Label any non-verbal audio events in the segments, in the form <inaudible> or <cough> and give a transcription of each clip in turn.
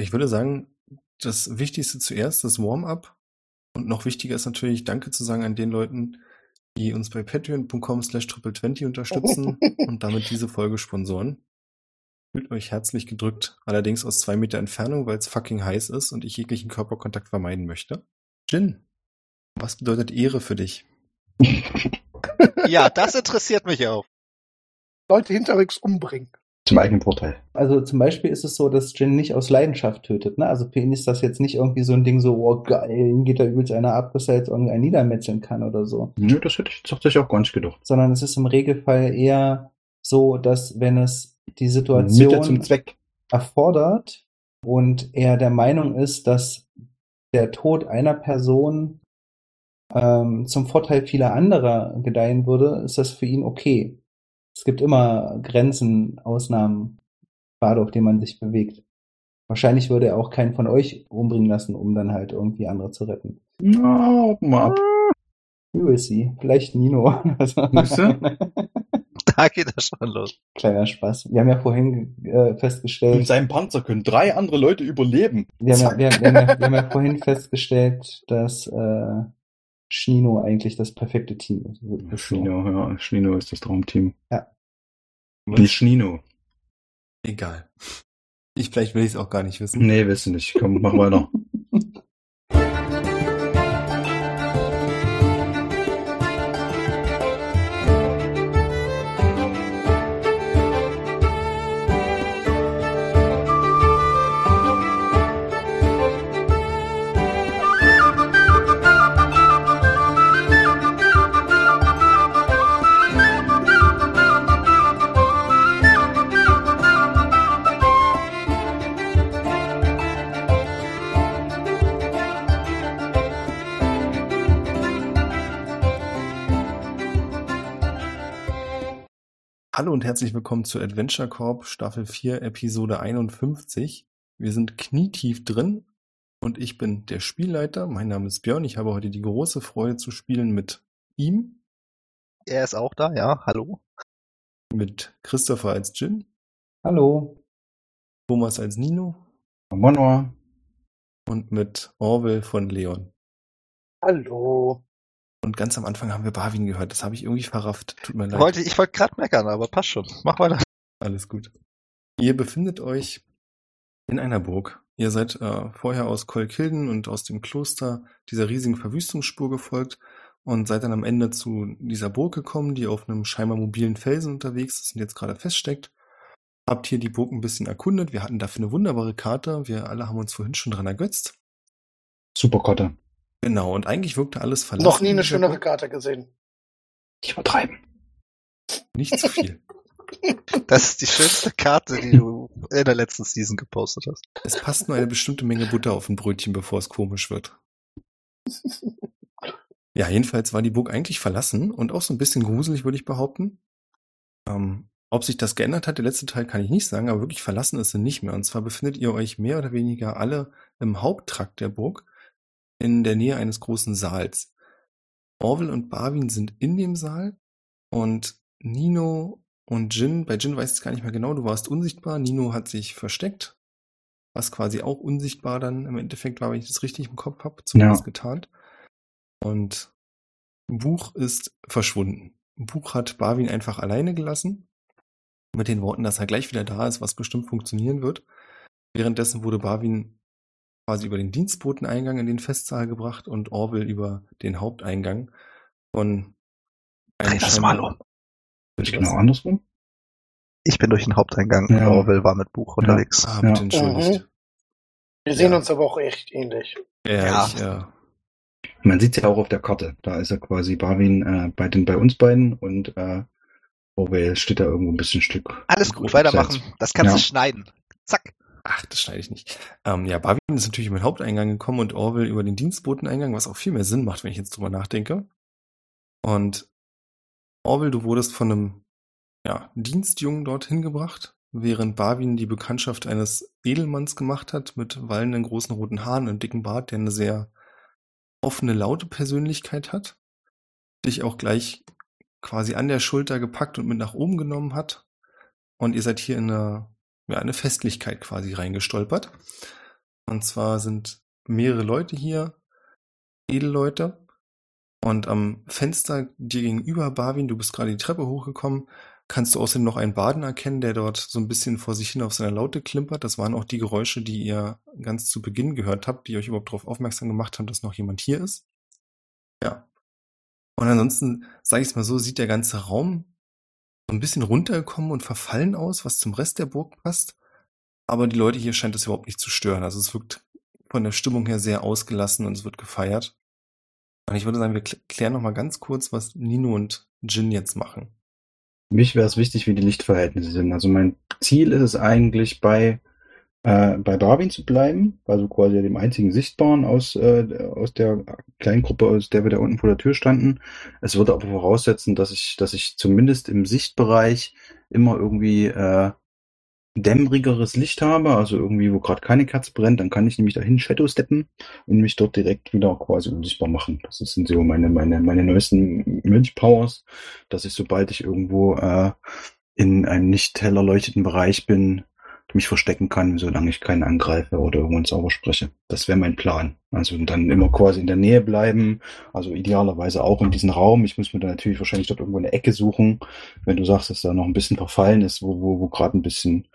Ich würde sagen, das Wichtigste zuerst, das Warm-up. Und noch wichtiger ist natürlich, Danke zu sagen an den Leuten, die uns bei patreon.com slash triple20 unterstützen <laughs> und damit diese Folge sponsoren. Fühlt euch herzlich gedrückt, allerdings aus zwei Meter Entfernung, weil es fucking heiß ist und ich jeglichen Körperkontakt vermeiden möchte. Jin, was bedeutet Ehre für dich? <laughs> Ja, das interessiert mich auch. Leute hinterrücks umbringen. Zum eigenen Vorteil. Also zum Beispiel ist es so, dass Jin nicht aus Leidenschaft tötet. Ne? Also für ihn ist das jetzt nicht irgendwie so ein Ding so, oh geil, ihm geht da übelst einer ab, dass er jetzt irgendwie einen niedermetzeln kann oder so. Nö, das hätte ich tatsächlich auch gar nicht gedacht. Sondern es ist im Regelfall eher so, dass wenn es die Situation zum Zweck. erfordert und er der Meinung ist, dass der Tod einer Person ähm, zum Vorteil vieler anderer gedeihen würde, ist das für ihn okay. Es gibt immer Grenzen, Ausnahmen, Pfade, auf denen man sich bewegt. Wahrscheinlich würde er auch keinen von euch umbringen lassen, um dann halt irgendwie andere zu retten. Na, wir ab. We will see. Vielleicht Nino. <laughs> Also? <laughs> Da geht das schon los. Kleiner Spaß. Wir haben ja vorhin äh, festgestellt, seinem Panzer können drei andere Leute überleben. wir haben, ja, wir, wir, haben ja, wir haben ja vorhin festgestellt, dass äh, Schnino eigentlich das perfekte Team ist. ist. so. Schnino, ja, Schnino ist das Traumteam. Ja. Nicht Schnino. Egal. Ich, vielleicht will ich es auch gar nicht wissen. Nee, du nicht. Komm, mach weiter. <laughs> herzlich willkommen zu Adventure Corp Staffel 4 Episode 51. Wir sind knietief drin und ich bin der Spielleiter. Mein Name ist Björn. Ich habe heute die große Freude zu spielen mit ihm, Er ist auch da, ja. Hallo. mit Christopher als Jin, Hallo. Thomas als Nino Monor. und mit Orwell von Leon. Hallo. Und ganz am Anfang haben wir Barwin gehört. Das habe ich irgendwie verrafft. Tut mir leid. Wollte, ich wollte gerade meckern, aber passt schon. Mach weiter. Alles gut. Ihr befindet euch in einer Burg. Ihr seid äh, vorher aus Kolkilden und aus dem Kloster dieser riesigen Verwüstungsspur gefolgt und seid dann am Ende zu dieser Burg gekommen, die auf einem scheinbar mobilen Felsen unterwegs ist und jetzt gerade feststeckt. Habt hier die Burg ein bisschen erkundet. Wir hatten dafür eine wunderbare Karte. Wir alle haben uns vorhin schon dran ergötzt. Super Kotte. Genau, und eigentlich wirkte alles verlassen. Noch nie in eine schönere. Karte gesehen. Nicht übertreiben. Nicht zu viel. <laughs> Das ist die schönste Karte, die du in der letzten Season gepostet hast. es passt nur eine bestimmte Menge Butter auf ein Brötchen, bevor es komisch wird. Ja, jedenfalls war die Burg eigentlich verlassen und auch so ein bisschen gruselig, würde ich behaupten. Ähm, ob sich das geändert hat, der letzte Teil kann ich nicht sagen, aber wirklich verlassen ist sie nicht mehr. Und zwar befindet ihr euch mehr oder weniger alle im Haupttrakt der Burg in der Nähe eines großen Saals. Orwell und Barwin sind in dem Saal und Nino und Jin, bei Jin weiß ich es gar nicht mehr genau, du warst unsichtbar, Nino hat sich versteckt, was quasi auch unsichtbar dann im Endeffekt war, wenn ich das richtig im Kopf habe, zumindest Ja. getarnt. Und Buch ist verschwunden. Buch hat Barwin einfach alleine gelassen, mit den Worten, dass er gleich wieder da ist, was bestimmt funktionieren wird. Währenddessen wurde Barwin quasi über den Dienstboteneingang in den Festsaal gebracht und Orwell über den Haupteingang von Dreh das mal um. Ist genau andersrum? Ich bin durch den Haupteingang Ja. Orwell war mit Buch unterwegs. Ah, bitte Ja. entschuldigt. Wir sehen Ja. uns aber auch echt ähnlich. Ja, Ja. ich, äh, Man sieht ja auch auf der Karte. Da ist er quasi Barwin äh, bei, den, bei uns beiden und äh, Orwell steht da irgendwo ein bisschen ein Stück. Alles gut, weitermachen. Das kannst Ja. du schneiden. Zack. Ach, das schneide ich nicht. Ähm, ja, Barwin ist natürlich über den Haupteingang gekommen und Orwell über den Dienstboteneingang, was auch viel mehr Sinn macht, wenn ich jetzt drüber nachdenke. Und Orwell, du wurdest von einem ja, Dienstjungen dorthin gebracht, während Barwin die Bekanntschaft eines Edelmanns gemacht hat mit wallenden großen roten Haaren und dicken Bart, der eine sehr offene, laute Persönlichkeit hat, dich auch gleich quasi an der Schulter gepackt und mit nach oben genommen hat. Und ihr seid hier in eine, ja, eine Festlichkeit quasi reingestolpert. Und zwar sind mehrere Leute hier, Edelleute. Und am Fenster dir gegenüber, Barwin, du bist gerade die Treppe hochgekommen, kannst du außerdem noch einen Baden erkennen, der dort so ein bisschen vor sich hin auf seiner Laute klimpert. Das waren auch die Geräusche, die ihr ganz zu Beginn gehört habt, die euch überhaupt darauf aufmerksam gemacht haben, dass noch jemand hier ist. Ja. Und ansonsten, sage ich es mal so, sieht der ganze Raum so ein bisschen runtergekommen und verfallen aus, was zum Rest der Burg passt. Aber die Leute hier scheint es überhaupt nicht zu stören. Also es wirkt von der Stimmung her sehr ausgelassen und es wird gefeiert. Und ich würde sagen, wir klären noch mal ganz kurz, was Nino und Jin jetzt machen. Mich wäre es wichtig, wie die Lichtverhältnisse sind. Also mein Ziel ist es eigentlich, bei, äh, bei Darwin zu bleiben, also quasi dem einzigen Sichtbaren aus, äh, aus der kleinen Gruppe, aus der wir da unten vor der Tür standen. Es würde aber voraussetzen, dass ich, dass ich zumindest im Sichtbereich immer irgendwie äh, dämmerigeres Licht habe, also irgendwie, wo gerade keine Kerze brennt, dann kann ich nämlich dahin Shadow steppen und mich dort direkt wieder quasi unsichtbar machen. Das sind so meine, meine, meine neuesten Mönch-Powers, dass ich, sobald ich irgendwo äh, in einem nicht hell erleuchteten Bereich bin, mich verstecken kann, solange ich keinen angreife oder irgendwann sauber spreche. Das wäre mein Plan. Also dann immer quasi in der Nähe bleiben, also idealerweise auch in diesem Raum. Ich muss mir dann natürlich wahrscheinlich dort irgendwo eine Ecke suchen, wenn du sagst, dass da noch ein bisschen verfallen ist, wo, wo, wo gerade ein bisschen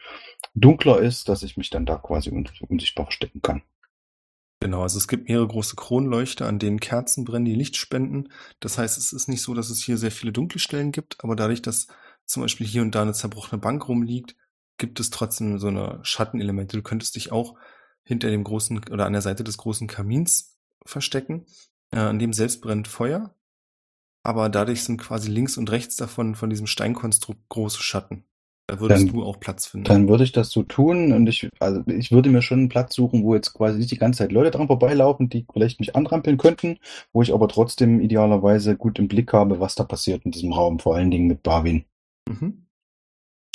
dunkler ist, dass ich mich dann da quasi unsichtbar verstecken kann. Genau, also es gibt mehrere große Kronleuchter, an denen Kerzen brennen, die Licht spenden. Das heißt, es ist nicht so, dass es hier sehr viele dunkle Stellen gibt, aber dadurch, dass zum Beispiel hier und da eine zerbrochene Bank rumliegt, gibt es trotzdem so eine Schattenelemente. Du könntest dich auch hinter dem großen oder an der Seite des großen Kamins verstecken. Äh, an dem selbst brennt Feuer. Aber dadurch sind quasi links und rechts davon von diesem Steinkonstrukt große Schatten. Da würdest Dann- du auch Platz finden. Dann würde ich das so tun und ich, also ich würde mir schon einen Platz suchen, wo jetzt quasi nicht die ganze Zeit Leute dran vorbeilaufen, die vielleicht mich anrampeln könnten, wo ich aber trotzdem idealerweise gut im Blick habe, was da passiert in diesem Raum, vor allen Dingen mit Barwin. mhm.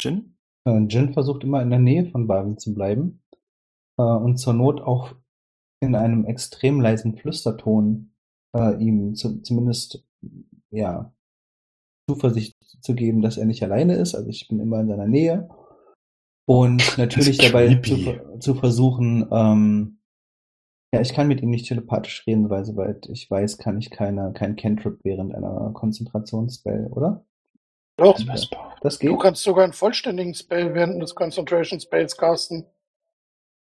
Jin? Äh, Jin versucht immer in der Nähe von Barwin zu bleiben äh, und zur Not auch in einem extrem leisen Flüsterton äh, ihm zu, zumindest ja Zuversicht zu geben, dass er nicht alleine ist. Also ich bin immer in seiner Nähe und <laughs> natürlich dabei zu, zu versuchen. Ähm, ja, ich kann mit ihm nicht telepathisch reden, weil soweit ich weiß, kann ich keine kein Cantrip während einer Konzentrationsspell, oder? Doch, Das geht. du kannst sogar einen vollständigen Spell während des Concentration Spells casten.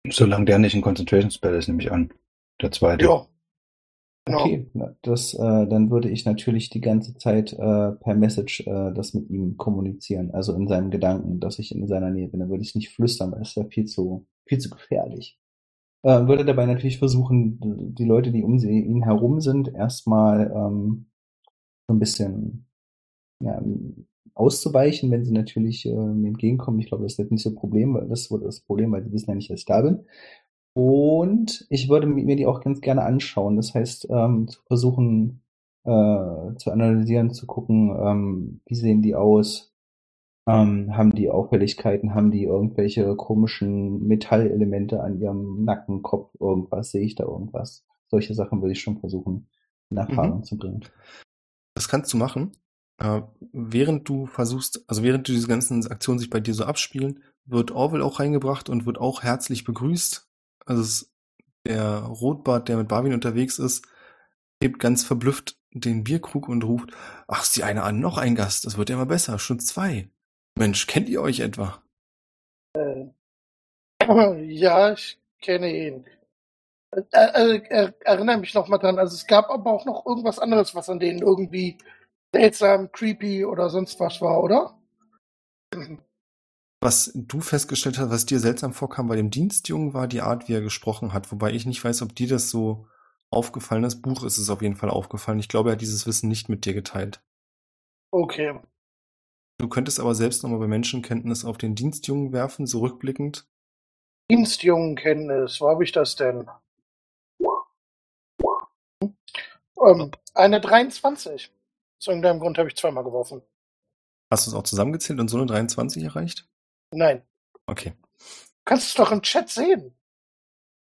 Solange der nicht ein Concentration Spell ist, nehme ich an. Der zweite. Ja. Genau. Okay, das, äh, dann würde ich natürlich die ganze Zeit äh, per Message äh, das mit ihm kommunizieren, also in seinen Gedanken, dass ich in seiner Nähe bin. Dann würde ich nicht flüstern, weil das wäre viel zu, viel zu gefährlich. Äh, würde dabei natürlich versuchen, die Leute, die um sie, ihn herum sind, erstmal ähm, so ein bisschen ja, auszuweichen, wenn sie natürlich äh, mir entgegenkommen. Ich glaube, das wird nicht so ein Problem, weil das wird das Problem, weil sie wissen ja nicht, dass ich da bin. Und ich würde mir die auch ganz gerne anschauen. Das heißt, ähm, zu versuchen äh, zu analysieren, zu gucken, ähm, wie sehen die aus, ähm, haben die Auffälligkeiten, haben die irgendwelche komischen Metallelemente an ihrem Nacken, Kopf, irgendwas, sehe ich da irgendwas. Solche Sachen würde ich schon versuchen, in Erfahrung zu bringen. Das kannst du machen. Äh, während du versuchst, also während du diese ganzen Aktionen sich bei dir so abspielen, wird Orwell auch reingebracht und wird auch herzlich begrüßt. Also der Rotbart, der mit Barwin unterwegs ist, hebt ganz verblüfft den Bierkrug und ruft, ach, sieh einer an, noch ein Gast, das wird ja immer besser, schon zwei. Mensch, kennt ihr euch etwa? Äh, ja, ich kenne ihn. Äh, äh, äh, erinnere mich noch mal dran. Also es gab aber auch noch irgendwas anderes, was an denen irgendwie seltsam, creepy oder sonst was war, oder? Was du festgestellt hast, was dir seltsam vorkam bei dem Dienstjungen, war die Art, wie er gesprochen hat. Wobei ich nicht weiß, ob dir das so aufgefallen ist. Buch ist es auf jeden Fall aufgefallen. Ich glaube, er hat dieses Wissen nicht mit dir geteilt. Okay. Du könntest aber selbst nochmal bei Menschenkenntnis auf den Dienstjungen werfen, so rückblickend. Dienstjungenkenntnis, wo habe ich das denn? Ähm, eine 23. Aus irgendeinem Grund habe ich zweimal geworfen. Hast du es auch zusammengezählt und so eine 23 erreicht? Nein. Okay. Kannst du es doch im Chat sehen.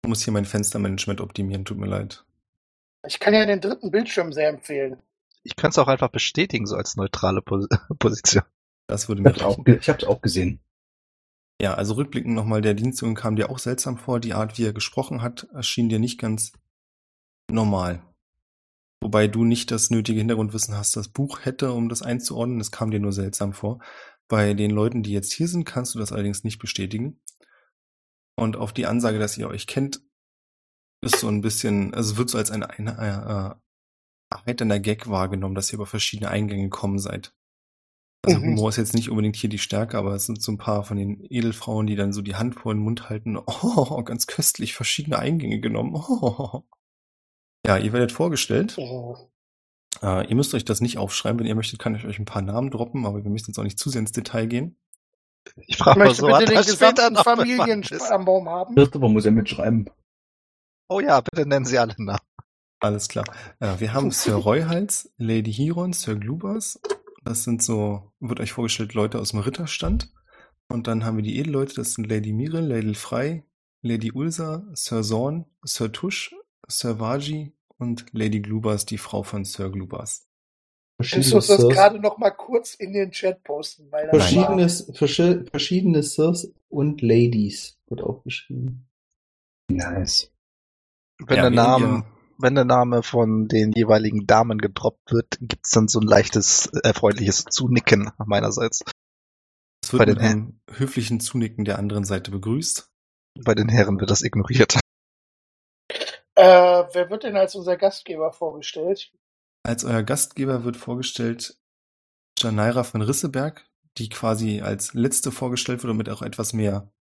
Ich muss hier mein Fenstermanagement optimieren, tut mir leid. Ich kann ja den dritten Bildschirm sehr empfehlen. Ich kann es auch einfach bestätigen, so als neutrale Pos <laughs> Position. Das würde Ich mir habe es auch, ich gesehen. Ja, also rückblickend nochmal, der Dienstjunge kam dir auch seltsam vor. Die Art, wie er gesprochen hat, erschien dir nicht ganz normal. Wobei du nicht das nötige Hintergrundwissen hast, das Buch hätte, um das einzuordnen. Es kam dir nur seltsam vor. Bei den Leuten, die jetzt hier sind, kannst du das allerdings nicht bestätigen. Und auf die Ansage, dass ihr euch kennt, ist so ein bisschen, also wird so als ein, ein äh, erheiternder Gag wahrgenommen, dass ihr über verschiedene Eingänge gekommen seid. Also Mhm. Humor ist jetzt nicht unbedingt hier die Stärke, aber es sind so ein paar von den Edelfrauen, die dann so die Hand vor den Mund halten. <laughs> Oh, ganz köstlich, verschiedene Eingänge genommen. Oh. <laughs> Ja, ihr werdet vorgestellt. Mhm. Äh, ihr müsst euch das nicht aufschreiben. Wenn ihr möchtet, kann ich euch ein paar Namen droppen, aber wir müssen jetzt auch nicht zu sehr ins Detail gehen. Ich frage mal so, bitte den gesamten? Familienstammbaum haben. Christopher muss ja mitschreiben. Oh ja, bitte nennen Sie alle Namen. Alles klar. Äh, wir haben Sir <laughs> Royhals, Lady Hiron, Sir Glubas. Das sind so, wird euch vorgestellt, Leute aus dem Ritterstand. Und dann haben wir die Edelleute, das sind Lady Mirel, Lady Frey, Lady Ulsa, Sir Zorn, Sir Tush, Sir Vaji und Lady Glubas, die Frau von Sir Glubas. Verschiedene du uns das Sirs, gerade noch mal kurz in den Chat posten? Weil verschiedenes, verschi- verschiedene Sirs und Ladies wird aufgeschrieben. Nice. Wenn Ja, der Name, wenn der Name von den jeweiligen Damen gedroppt wird, gibt's dann so ein leichtes, erfreuliches Zunicken meinerseits. Es Bei wird den mit einem höflichen Zunicken der anderen Seite begrüßt. Bei den Herren wird das ignoriert. Äh, wer wird denn als unser Gastgeber vorgestellt? Als euer Gastgeber wird vorgestellt Janaira von Risseberg, die quasi als letzte vorgestellt wird und mit auch etwas mehr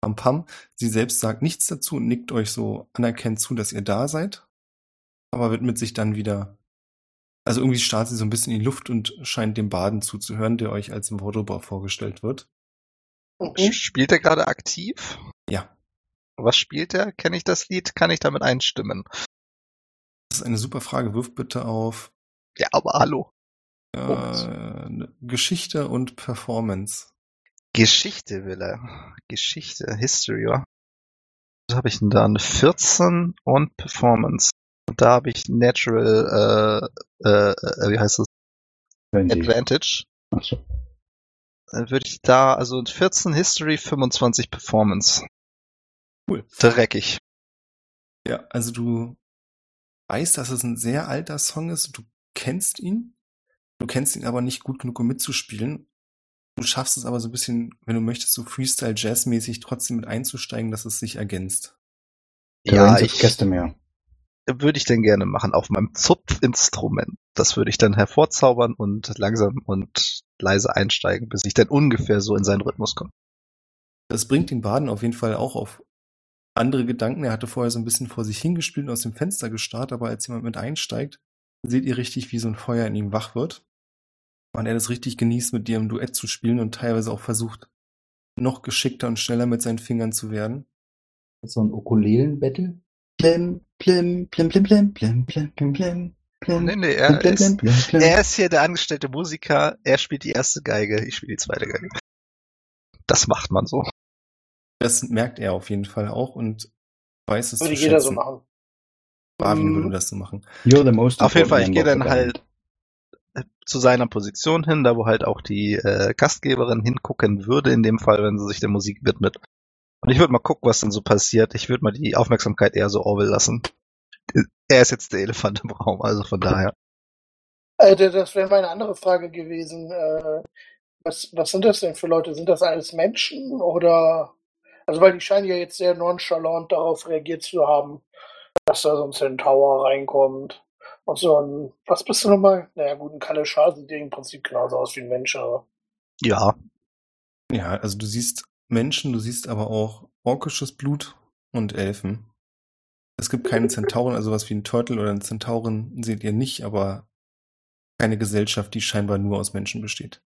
Pam-Pam. Sie selbst sagt nichts dazu und nickt euch so anerkennt zu, dass ihr da seid, aber widmet sich dann wieder. Also irgendwie starrt sie so ein bisschen in die Luft und scheint dem Baden zuzuhören, der euch als Vordobau vorgestellt wird. Mhm. Spielt er gerade aktiv? Ja, Was spielt er? Kenne ich das Lied? Kann ich damit einstimmen? das ist eine super Frage. Wirf bitte auf Ja, aber hallo. äh, Geschichte und Performance. Geschichte will er. Geschichte, History, ja. Was habe ich denn da? Eine 14 und Performance. Und da habe ich Natural, äh, äh, äh, wie heißt das? Wenn sie. Advantage. Achso. Dann würde ich da, also 14 History, 25 Performance. Cool. Dreckig. Ja, also du weißt, dass es ein sehr alter Song ist. Du kennst ihn. Du kennst ihn aber nicht gut genug, um mitzuspielen. Du schaffst es aber so ein bisschen, wenn du möchtest, so Freestyle-Jazz-mäßig trotzdem mit einzusteigen, dass es sich ergänzt. Ja, ich Castamere. würde ich denn gerne machen auf meinem Zupfinstrument. Das würde ich dann hervorzaubern und langsam und leise einsteigen, bis ich dann ungefähr so in seinen Rhythmus komme. Das bringt den Baden auf jeden Fall auch auf andere Gedanken. Er hatte vorher so ein bisschen vor sich hingespielt und aus dem Fenster gestarrt, aber als jemand mit einsteigt, seht ihr richtig, wie so ein Feuer in ihm wach wird. Und er das richtig genießt, mit dir im Duett zu spielen und teilweise auch versucht, noch geschickter und schneller mit seinen Fingern zu werden. So ein Ukulelen-Battle? Plim, plim, plim, plim, plim, plim, plim, plim, plim, plim. Nee, nee, er plim, ist, plim, plim, plim. er ist hier der angestellte Musiker, er spielt die erste Geige, ich spiele die zweite Geige. Das macht man so. Das merkt er auf jeden Fall auch und weiß es Würde zu jeder so machen. Marvin Mhm. würde das so machen. You're the most Auf jeden Fall, ich gehe dann halt äh, zu seiner Position hin, da wo halt auch die äh, Gastgeberin hingucken würde, in dem Fall, wenn sie sich der Musik widmet. Und ich würde mal gucken, was dann so passiert. Ich würde mal die Aufmerksamkeit eher so Orwell lassen. Er ist jetzt der Elefant im Raum, also von daher. Äh, das- das wäre meine andere Frage gewesen. Äh, was, was sind das denn für Leute? Sind das alles Menschen oder? Also, weil die scheinen ja jetzt sehr nonchalant darauf reagiert zu haben, dass da so ein Centaur reinkommt. Und so ein, was bist du nochmal? Naja, gut, ein Kaleshar sieht ja im Prinzip genauso aus wie ein Mensch, aber. Ja, Ja, also du siehst Menschen, du siehst aber auch orkisches Blut und Elfen. Es gibt keinen Zentauren, also was wie ein Turtle oder ein Zentauren seht ihr nicht, aber keine Gesellschaft, die scheinbar nur aus Menschen besteht.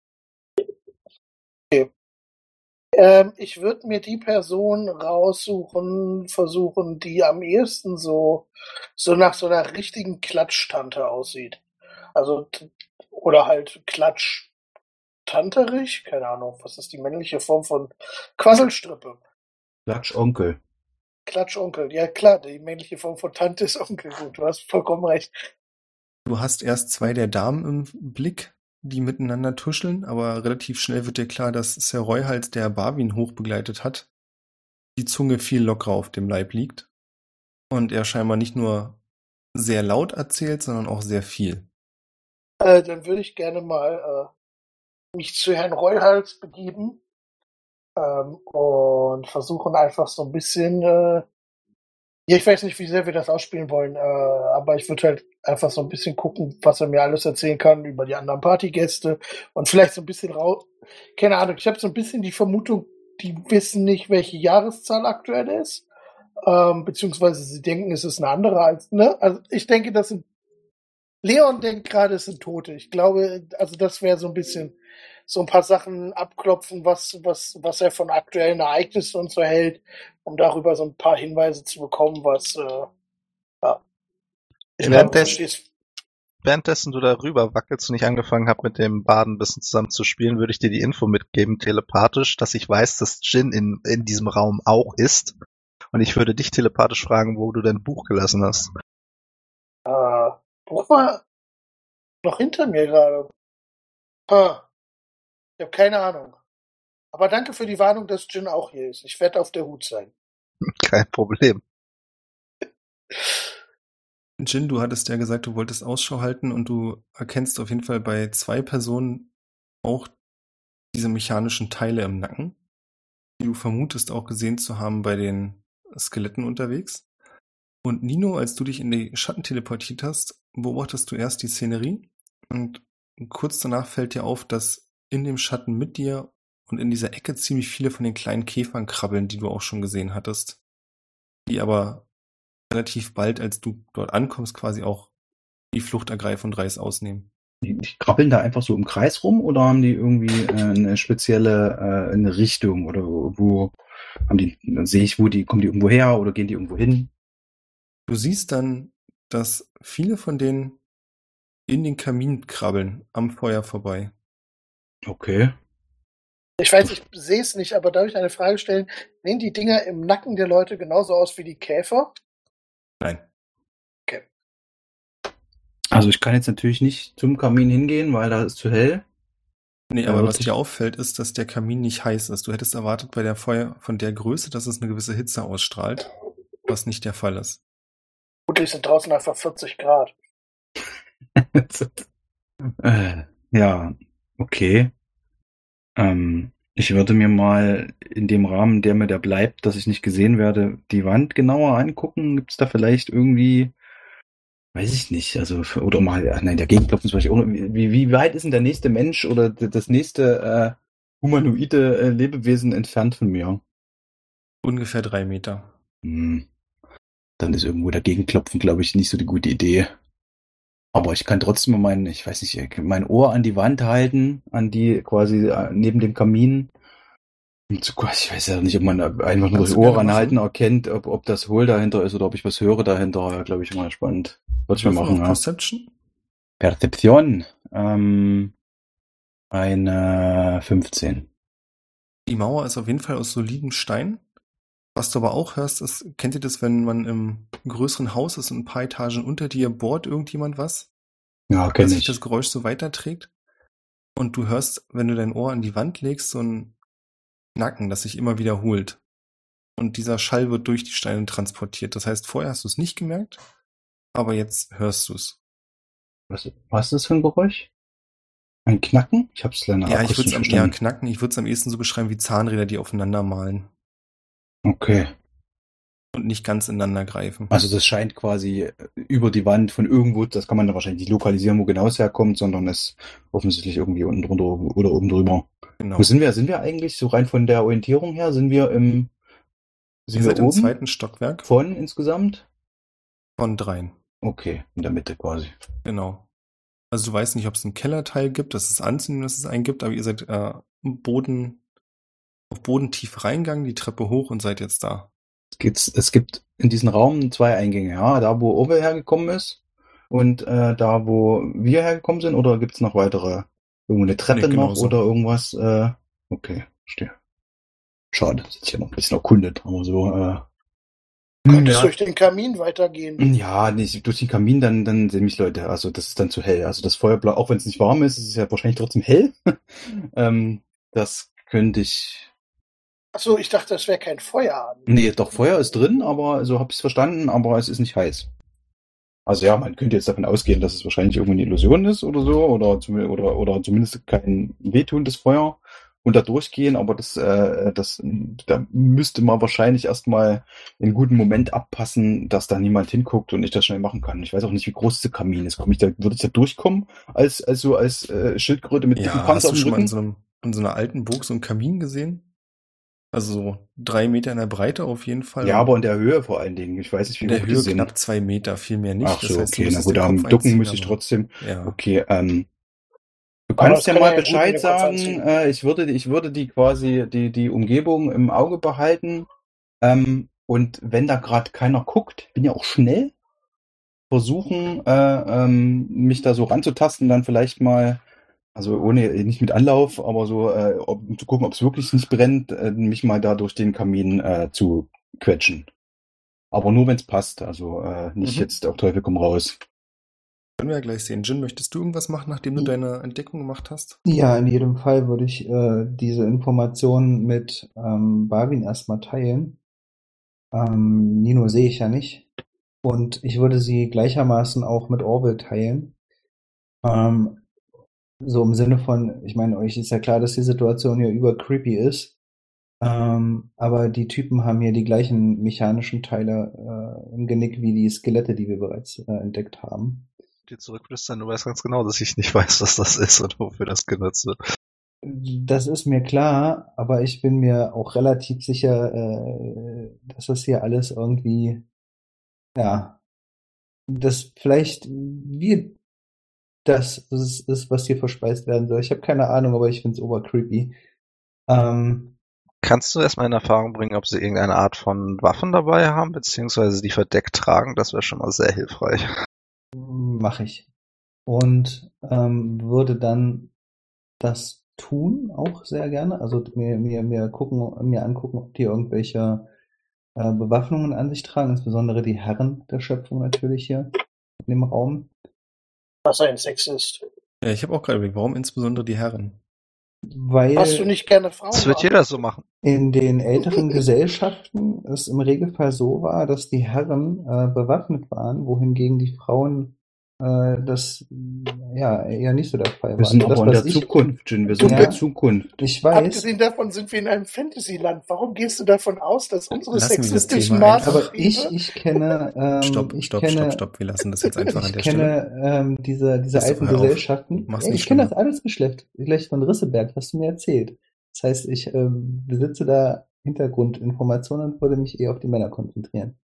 Ähm, ich würde mir die Person raussuchen, versuchen, die am ehesten so, so nach so einer richtigen Klatschtante aussieht. Also, oder halt Klatschtanterig, keine Ahnung, was ist die männliche Form von Quasselstrippe? Klatschonkel. Klatschonkel, ja klar, die männliche Form von Tante ist Onkel, gut, du hast vollkommen recht. Du hast erst zwei der Damen im Blick, die miteinander tuscheln, aber relativ schnell wird dir klar, dass Sir Roy halt, der Barwin hochbegleitet hat, die Zunge viel lockerer auf dem Leib liegt. Und er scheinbar nicht nur sehr laut erzählt, sondern auch sehr viel. Äh, dann würde ich gerne mal äh, mich zu Herrn Reuhals begeben ähm, und versuchen einfach so ein bisschen, äh, ja, ich weiß nicht, wie sehr wir das ausspielen wollen, äh, aber ich würde halt einfach so ein bisschen gucken, was er mir alles erzählen kann über die anderen Partygäste und vielleicht so ein bisschen raus, keine Ahnung, ich habe so ein bisschen die Vermutung, die wissen nicht, welche Jahreszahl aktuell ist, ähm, beziehungsweise sie denken, es ist eine andere als, ne? Also ich denke, das sind Leon denkt gerade, es sind Tote. Ich glaube, also das wäre so ein bisschen so ein paar Sachen abklopfen, was, was, was er von aktuellen Ereignissen und so hält, um darüber so ein paar Hinweise zu bekommen, was, äh, ja. Währenddessen, währenddessen du darüber wackelst und ich angefangen habe, mit dem Baden ein bisschen zusammen zu spielen, würde ich dir die Info mitgeben, telepathisch, dass ich weiß, dass Jin in, in diesem Raum auch ist. Und ich würde dich telepathisch fragen, wo du dein Buch gelassen hast. Äh, Buch war noch hinter mir gerade. Ah, ich habe keine Ahnung. Aber danke für die Warnung, dass Jin auch hier ist. Ich werde auf der Hut sein. <laughs> Kein Problem. Jin, du hattest ja gesagt, du wolltest Ausschau halten und du erkennst auf jeden Fall bei zwei Personen auch diese mechanischen Teile im Nacken, die du vermutest auch gesehen zu haben bei den Skeletten unterwegs. Und Nino, als du dich in die Schatten teleportiert hast, beobachtest du erst die Szenerie und kurz danach fällt dir auf, dass in dem Schatten mit dir und in dieser Ecke ziemlich viele von den kleinen Käfern krabbeln, die du auch schon gesehen hattest, die aber relativ bald, als du dort ankommst, quasi auch die Flucht ergreifen und Reis ausnehmen. Die, die krabbeln da einfach so im Kreis rum oder haben die irgendwie äh, eine spezielle äh, eine Richtung oder wo, wo haben die, dann sehe ich, wo die, kommen die irgendwo her oder gehen die irgendwo hin? Du siehst dann, dass viele von denen in den Kamin krabbeln, am Feuer vorbei. Okay. Ich weiß, ich sehe es nicht, aber darf ich eine Frage stellen? Sehen die Dinger im Nacken der Leute genauso aus wie die Käfer? Nein. Also ich kann jetzt natürlich nicht zum Kamin hingehen, weil da ist zu hell. Nee, aber was sich- dir auffällt, ist, dass der Kamin nicht heiß ist. Du hättest erwartet bei der Feuer von der Größe, dass es eine gewisse Hitze ausstrahlt, was nicht der Fall ist. Gut, die sind draußen einfach 40 Grad. <laughs> äh, ja, okay. Ähm, ich würde mir mal in dem Rahmen, der mir da bleibt, dass ich nicht gesehen werde, die Wand genauer angucken. Gibt es da vielleicht irgendwie, weiß ich nicht, also für- oder mal, ach nein, der Gegenklopfen ist vielleicht auch, wie, wie weit ist denn der nächste Mensch oder das nächste äh, humanoide äh, Lebewesen entfernt von mir? Ungefähr drei Meter. Hm. Dann ist irgendwo dagegen klopfen, glaube ich, nicht so die gute Idee. Aber ich kann trotzdem mein, ich weiß nicht, mein Ohr an die Wand halten, an die quasi äh, neben dem Kamin. Und so, <laughs> ich weiß ja nicht, ob man einfach nur das Ohr anhalten erkennt, ob, ob das Hohl dahinter ist oder ob ich was höre dahinter. Ja, glaube ich, mal spannend. Würde ich mal machen, ja. Perception? Perzeption. Ähm, eine 15. Die Mauer ist auf jeden Fall aus solidem Stein. Was du aber auch hörst, ist, kennt ihr das, wenn man im größeren Haus ist und ein paar Etagen unter dir bohrt irgendjemand was? Ja, dass kenne sich ich. das Geräusch so weiterträgt. Und du hörst, wenn du dein Ohr an die Wand legst, so ein Knacken, das sich immer wiederholt. Und dieser Schall wird durch die Steine transportiert. Das heißt, vorher hast du es nicht gemerkt, aber jetzt hörst du es. Was, was ist das für ein Geräusch? Ein Knacken? Ich hab's leider Ja, ich am eher verstanden. knacken. Ich würde es am ehesten so beschreiben wie Zahnräder, die aufeinander malen Okay. und nicht ganz ineinander greifen. Also das scheint quasi über die Wand von irgendwo, das kann man da wahrscheinlich nicht lokalisieren, wo genau es herkommt, sondern es offensichtlich irgendwie unten drunter oder oben drüber. Genau. Wo sind wir? Sind wir eigentlich so rein von der Orientierung her? Sind wir im sind wir im oben zweiten Stockwerk von insgesamt? von dreien. Okay, in der Mitte quasi. Genau. Also du weißt nicht, ob es einen Kellerteil gibt, das ist anzunehmen, dass es einen gibt, aber ihr seid äh, im Boden, auf bodentief reingegangen, die Treppe hoch und seid jetzt da. Es gibt, es gibt in diesem Raum zwei Eingänge, ja, da wo Owe hergekommen ist und äh, da wo wir hergekommen sind, oder gibt's noch weitere? Irgendwo eine Treppe Nee, noch oder irgendwas? Äh, okay, verstehe. Schade, das ist ja noch ein bisschen erkundet, aber so, äh, Könntest Ja. durch den Kamin weitergehen. Ja, nicht durch den Kamin, dann, dann sehen mich Leute. Also das ist dann zu hell. Also das Feuerblau, auch wenn es nicht warm ist, ist es ja wahrscheinlich trotzdem hell. <laughs> ähm, das könnte ich. Achso, ich dachte, das wäre kein Feuer. Nee, doch, Feuer ist drin, aber so habe ich es verstanden, aber es ist nicht heiß. Also ja, man könnte jetzt davon ausgehen, dass es wahrscheinlich irgendwie eine Illusion ist oder so, oder, zum, oder, oder zumindest kein wehtundes Feuer und da durchgehen, aber das, äh, das, da müsste man wahrscheinlich erstmal einen guten Moment abpassen, dass da niemand hinguckt und ich das schnell machen kann. Ich weiß auch nicht, wie groß dieser Kamin ist. Komm ich da, würde ich da durchkommen als, als so als äh, Schildkröte mit dicken Ja, Panzer hast du schon mal in so, einem, in so einer alten Burg so einen Kamin gesehen? Also so drei Meter in der Breite auf jeden Fall. Ja, aber in der Höhe vor allen Dingen. Ich weiß nicht, wie in der hoch die Höhe sind. knapp zwei Meter, viel mehr nicht. Ach so, Das heißt, okay, na gut, am Ducken müsste ich trotzdem. Ja. Okay, ähm, du kannst ja mal ja Bescheid sagen. Äh, ich würde, ich würde die quasi die die Umgebung im Auge behalten. Ähm, und wenn da gerade keiner guckt, bin ja auch schnell. Versuchen, äh, ähm, mich da so ranzutasten, dann vielleicht mal, also ohne nicht mit Anlauf, aber so, äh, ob, um zu gucken, ob es wirklich nicht brennt, äh, mich mal da durch den Kamin äh, zu quetschen. Aber nur wenn es passt, also äh, nicht Mhm. jetzt auf Teufel komm raus. Können wir ja gleich sehen. Jin, möchtest du irgendwas machen, nachdem du Mhm. deine Entdeckung gemacht hast? Ja, in jedem Fall würde ich äh, diese Informationen mit ähm, Barwin erstmal teilen. Ähm, Nino sehe ich ja nicht. Und ich würde sie gleichermaßen auch mit Orwell teilen. Ähm, so im Sinne von, ich meine, euch ist ja klar, dass die Situation hier über creepy ist. Ähm, aber die Typen haben hier die gleichen mechanischen Teile äh, im Genick wie die Skelette, die wir bereits äh, entdeckt haben. dir zurückflüstern, du weißt ganz genau, dass ich nicht <laughs> weiß, was das ist und wofür das genutzt wird. Das ist mir klar, aber ich bin mir auch relativ sicher, äh, dass das hier alles irgendwie, ja, das vielleicht wie das ist, ist, was hier verspeist werden soll. Ich habe keine Ahnung, aber ich finde es obercreepy. Ähm, Kannst du erstmal in Erfahrung bringen, ob sie irgendeine Art von Waffen dabei haben, beziehungsweise die verdeckt tragen? Das wäre schon mal sehr hilfreich. mache ich. Und ähm, würde dann das tun, auch sehr gerne. Also mir, mir, mir gucken, mir angucken, ob die irgendwelche äh, Bewaffnungen an sich tragen, insbesondere die Herren der Schöpfung natürlich hier in dem Raum. Was ein Sex ist. Ja, ich habe auch gerade überlegt, warum insbesondere die Herren? Weil Hast du nicht gerne Frauen? Das wird jeder so machen. in den älteren Gesellschaften es im Regelfall so war, dass die Herren äh, bewaffnet waren, wohingegen die Frauen äh, das ja eher nicht so der Fall war. Wir sind Das, aber in was der ich- Zukunft, Jin. Wir sind in Ja. der Zukunft. Ich weiß, Abgesehen davon sind wir in einem Fantasyland. Warum gehst du davon aus, dass unsere Lassen sexistischen einfach. aber ich, ich kenne, ähm, Stopp, ich stopp, kenne, stopp, stopp. Wir lassen das jetzt einfach an ich der Stelle. kenne ähm, diese, diese alten. Gesellschaften. Mach's nicht ich kenne das alles Geschlecht. Vielleicht von Risseberg, hast du mir erzählt. Das heißt, ich ähm, besitze da Hintergrundinformationen und würde mich eher auf die Männer konzentrieren.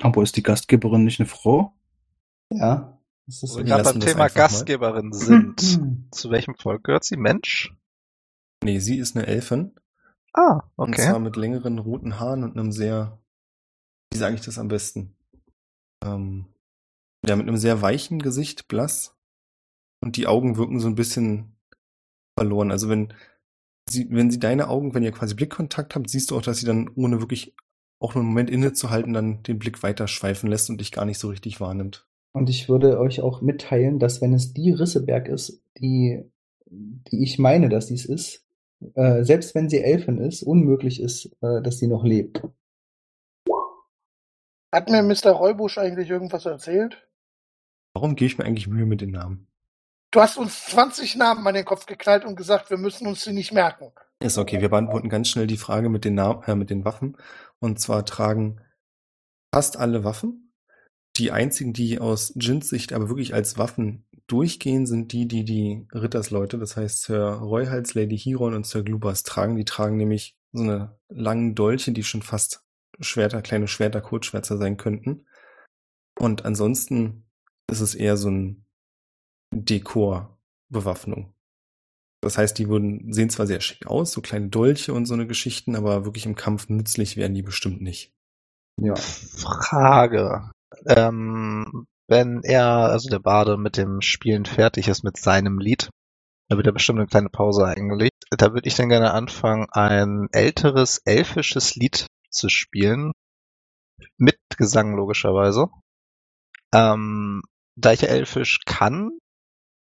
Aber ist die Gastgeberin nicht eine Frau? Ja, Wo wir Wir gerade beim Thema einfach mal. Gastgeberin sind. <laughs> Zu welchem Volk gehört sie? Mensch? Nee, sie ist eine Elfin. Ah, Und okay. zwar mit längeren roten Haaren und einem sehr, wie sage ich das am besten? Ähm, ja, mit einem sehr weichen Gesicht, blass. Und die Augen wirken so ein bisschen verloren. Also wenn sie, wenn sie deine Augen, wenn ihr quasi Blickkontakt habt, siehst du auch, dass sie dann ohne wirklich auch nur einen Moment innezuhalten, dann den Blick weiter schweifen lässt und dich gar nicht so richtig wahrnimmt. Und ich würde euch auch mitteilen, dass wenn es die Risseberg ist, die, die ich meine, dass dies ist, äh, selbst wenn sie Elfin ist, unmöglich ist, äh, dass sie noch lebt. Hat mir Mr. Reubusch eigentlich irgendwas erzählt? Warum gebe ich mir eigentlich Mühe mit den Namen? Du hast uns 20 Namen an den Kopf geknallt und gesagt, wir müssen uns die nicht merken. Ist okay, wir beantworten ganz schnell die Frage mit den, Na äh, mit den Waffen. Und zwar tragen fast alle Waffen. Die einzigen, die aus Jins Sicht aber wirklich als Waffen durchgehen, sind die, die die Rittersleute, das heißt Sir Royhals, Lady Hiron und Sir Glubas tragen. Die tragen nämlich so eine langen Dolche, die schon fast Schwerter, kleine Schwerter, Kurzschwärzer sein könnten. Und ansonsten ist es eher so ein Dekor-Bewaffnung. Das heißt, die würden, sehen zwar sehr schick aus, so kleine Dolche und so eine Geschichten, aber wirklich im Kampf nützlich wären die bestimmt nicht. Ja. Frage. Ähm, wenn er, also der Bade mit dem Spielen fertig ist mit seinem Lied, da wird er bestimmt eine kleine Pause eingelegt. Da würde ich dann gerne anfangen, ein älteres elfisches Lied zu spielen. mit Gesang logischerweise. Ähm, da ich ja Elfisch kann,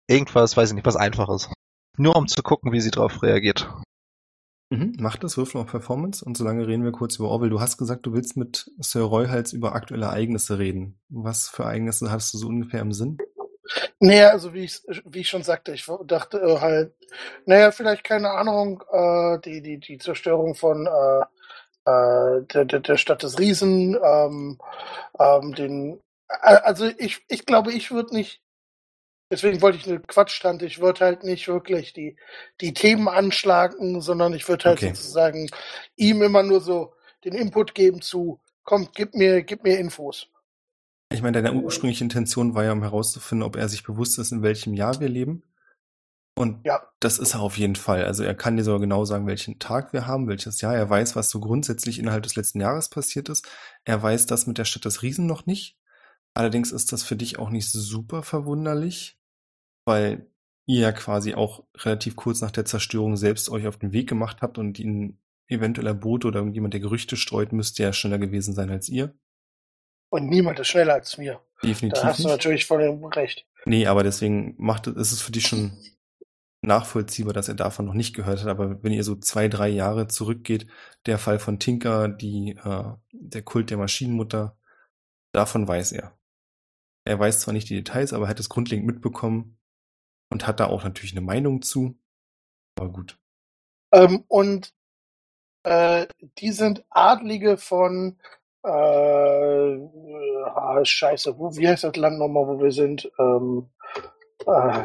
irgendwas, weiß ich nicht, was einfaches. Nur um zu gucken, wie sie drauf reagiert. Mhm, mach das, würfel auf Performance und solange reden wir kurz über Orwell. Du hast gesagt, du willst mit Sir Royhals über aktuelle Ereignisse reden. Was für Ereignisse hast du so ungefähr im Sinn? Naja, also wie ich, wie ich schon sagte, ich dachte äh, halt, naja, vielleicht keine Ahnung, äh, die, die, die Zerstörung von äh, äh, der, der, der Stadt des Riesen, ähm, ähm, den, äh, also ich, ich glaube, ich würde nicht, deswegen wollte ich eine Quatschstand, ich würde halt nicht wirklich die, die Themen anschlagen, sondern ich würde halt Okay. sozusagen ihm immer nur so den Input geben zu, komm, gib mir, gib mir Infos. Ich meine, deine ursprüngliche Intention war ja, um herauszufinden, ob er sich bewusst ist, in welchem Jahr wir leben. Und Ja. das ist er auf jeden Fall. Also er kann dir sogar genau sagen, welchen Tag wir haben, welches Jahr. Er weiß, was so grundsätzlich innerhalb des letzten Jahres passiert ist. Er weiß das mit der Stadt des Riesen noch nicht. Allerdings ist das für dich auch nicht super verwunderlich, weil ihr ja quasi auch relativ kurz nach der Zerstörung selbst euch auf den Weg gemacht habt und ihn eventueller Bote oder irgendjemand, der Gerüchte streut, müsste ja schneller gewesen sein als ihr. Und niemand ist schneller als mir. Definitiv Da hast du nicht. natürlich voll recht. Nee, aber deswegen macht es, ist es für dich schon nachvollziehbar, dass er davon noch nicht gehört hat. Aber wenn ihr so zwei, drei Jahre zurückgeht, der Fall von Tinker, die, äh, der Kult der Maschinenmutter, davon weiß er. Er weiß zwar nicht die Details, aber er hat es grundlegend mitbekommen und hat da auch natürlich eine Meinung zu. Aber gut. Ähm, und äh, die sind Adlige von äh, ah, Scheiße, wo, wie heißt das Land nochmal, wo wir sind? Ähm, äh,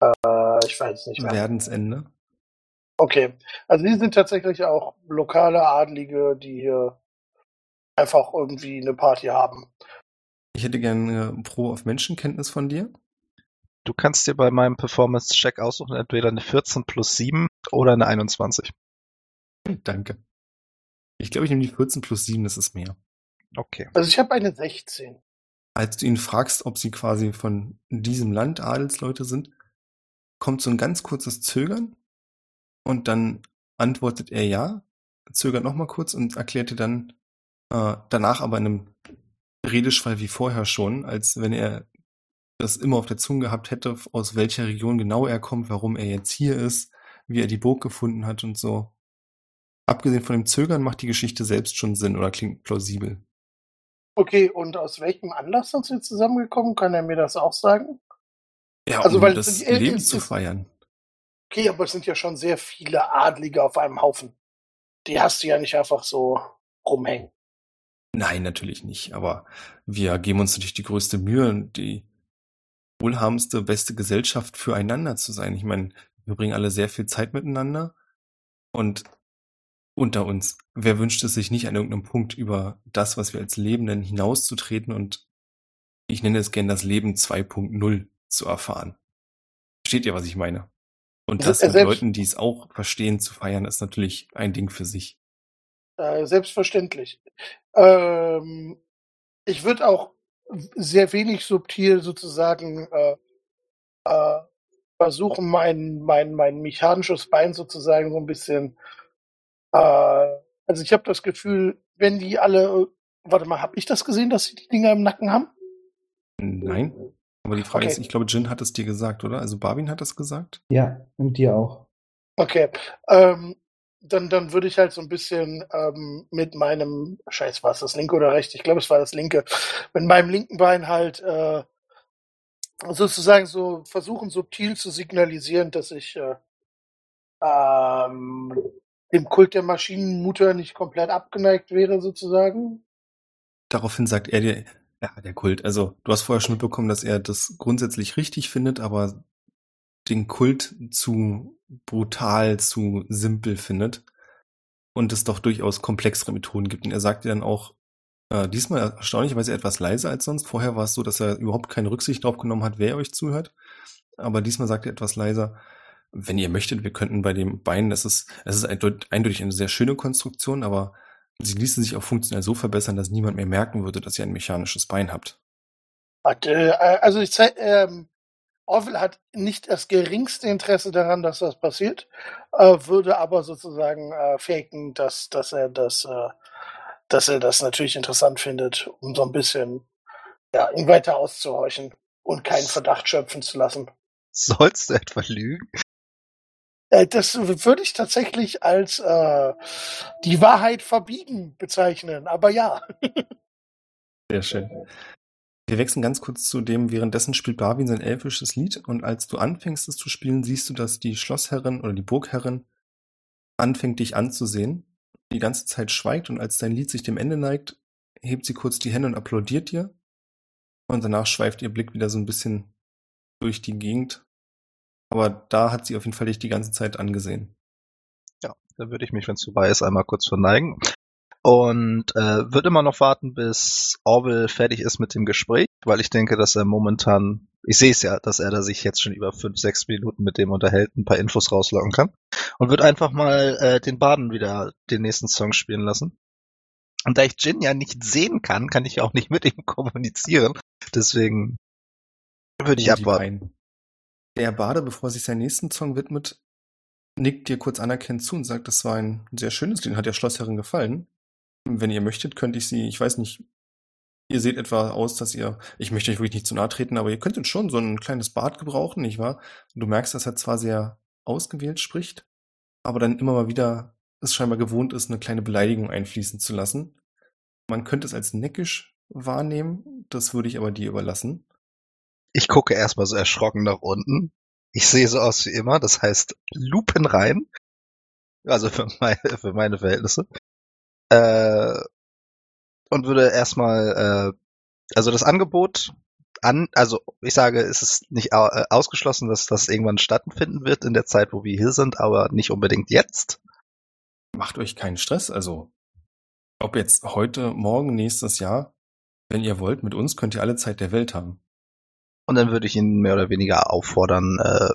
äh, ich weiß nicht mehr. Werdensende. Okay, also die sind tatsächlich auch lokale Adlige, die hier einfach irgendwie eine Party haben. Ich hätte gerne eine Pro auf Menschenkenntnis von dir. Du kannst dir bei meinem Performance-Check aussuchen, entweder eine 14 plus 7 oder eine 21. Danke. Ich glaube, ich nehme die 14 plus 7, das ist mehr. Okay. Also ich habe eine 16. als du ihn fragst, ob sie quasi von diesem Land Adelsleute sind, kommt so ein ganz kurzes Zögern und dann antwortet er ja, zögert nochmal kurz und erklärt dir dann äh, danach aber in einem Redeschwall wie vorher schon, als wenn er das immer auf der Zunge gehabt hätte, aus welcher Region genau er kommt, warum er jetzt hier ist, wie er die Burg gefunden hat und so. Abgesehen von dem Zögern macht die Geschichte selbst schon Sinn oder klingt plausibel. Okay, und aus welchem Anlass sind sie zusammengekommen? Kann er mir das auch sagen? Ja, Also, um weil das sind- Leben es zu ist- feiern. Okay, aber es sind ja schon sehr viele Adlige auf einem Haufen. Die hast du ja nicht einfach so rumhängen. Nein, natürlich nicht. Aber wir geben uns natürlich die größte Mühe, die wohlhabendste, beste Gesellschaft füreinander zu sein. Ich meine, wir bringen alle sehr viel Zeit miteinander und unter uns. Wer wünscht es sich nicht an irgendeinem Punkt über das, was wir als Leben nennen, hinauszutreten und ich nenne es gern das Leben 2.0 zu erfahren? Versteht ihr, was ich meine? Und das mit Leuten, die es auch verstehen, zu feiern, ist natürlich ein Ding für sich. Äh, selbstverständlich. Ähm, ich würde auch sehr wenig subtil sozusagen äh, äh, versuchen, mein, mein, mein mechanisches Bein sozusagen so ein bisschen. Äh, also ich habe das Gefühl, wenn die alle. Warte mal, habe ich das gesehen, dass sie die Dinger im Nacken haben? Nein? Aber die Frage Okay. ist, ich glaube, Jin hat es dir gesagt, oder? Also Barbin hat es gesagt? Ja, und dir auch. Okay. Ähm, dann, dann würde ich halt so ein bisschen ähm, mit meinem, scheiß, war es das linke oder rechte? Ich glaube, es war das linke, mit meinem linken Bein halt äh, sozusagen so versuchen, subtil zu signalisieren, dass ich äh, ähm, dem Kult der Maschinenmutter nicht komplett abgeneigt wäre, sozusagen. Daraufhin sagt er dir, ja, der Kult. Also, du hast vorher schon mitbekommen, dass er das grundsätzlich richtig findet, aber den Kult zu brutal, zu simpel findet und es doch durchaus komplexere Methoden gibt. Und er sagt dir dann auch, äh, diesmal erstaunlicherweise etwas leiser als sonst. Vorher war es so, dass er überhaupt keine Rücksicht drauf genommen hat, wer euch zuhört. Aber diesmal sagt er etwas leiser, wenn ihr möchtet, wir könnten bei dem Bein, das ist, es ist eindeutig eine sehr schöne Konstruktion, aber sie ließen sich auch funktionell so verbessern, dass niemand mehr merken würde, dass ihr ein mechanisches Bein habt. Äh, also ich zei- ähm, Orwell hat nicht das geringste Interesse daran, dass das passiert, äh, würde aber sozusagen äh, faken, dass, dass er das, äh, dass er das natürlich interessant findet, um so ein bisschen ja, ihn weiter auszuhorchen und keinen Verdacht schöpfen zu lassen. Sollst du etwa lügen? Äh, Das würde ich tatsächlich als äh, die Wahrheit verbiegen bezeichnen, aber ja. Sehr schön. Wir wechseln ganz kurz zu dem, währenddessen spielt Barwin sein elfisches Lied und als du anfängst es zu spielen, siehst du, dass die Schlossherrin oder die Burgherrin anfängt dich anzusehen, die ganze Zeit schweigt und als dein Lied sich dem Ende neigt, hebt sie kurz die Hände und applaudiert dir und danach schweift ihr Blick wieder so ein bisschen durch die Gegend. Aber da hat sie auf jeden Fall dich die ganze Zeit angesehen. Ja, dann würde ich mich, wenn es vorbei ist, einmal kurz verneigen. Und äh, würde immer noch warten, bis Orwell fertig ist mit dem Gespräch, weil ich denke, dass er momentan, ich sehe es ja, dass er da sich jetzt schon über fünf, sechs Minuten mit dem unterhält, ein paar Infos rauslocken kann. Und würde einfach mal äh, den Baden wieder den nächsten Song spielen lassen. Und da ich Jin ja nicht sehen kann, kann ich auch nicht mit ihm <laughs> kommunizieren. Deswegen würde ich die abwarten. Der Bade, bevor er sich seinen nächsten Song widmet, nickt dir kurz anerkennend zu und sagt, das war ein sehr schönes Lied, hat der Schlossherrin gefallen. Wenn ihr möchtet, könnte ich sie, ich weiß nicht, ihr seht etwa aus, dass ihr, ich möchte euch wirklich nicht zu nahe treten, aber ihr könntet schon so ein kleines Bad gebrauchen, nicht wahr? Du merkst, dass er zwar sehr ausgewählt spricht, aber dann immer mal wieder es scheinbar gewohnt ist, eine kleine Beleidigung einfließen zu lassen. Man könnte es als neckisch wahrnehmen, das würde ich aber dir überlassen. Ich gucke erstmal so erschrocken nach unten. Ich sehe so aus wie immer, das heißt Lupen rein. Also für meine, für meine Verhältnisse. Äh, und würde erstmal, äh, also das Angebot an, also ich sage, es ist nicht äh, ausgeschlossen, dass das irgendwann stattfinden wird in der Zeit, wo wir hier sind, aber nicht unbedingt jetzt. Macht euch keinen Stress, also ob jetzt heute, morgen, nächstes Jahr, wenn ihr wollt, mit uns könnt ihr alle Zeit der Welt haben. Und dann würde ich ihn mehr oder weniger auffordern, äh,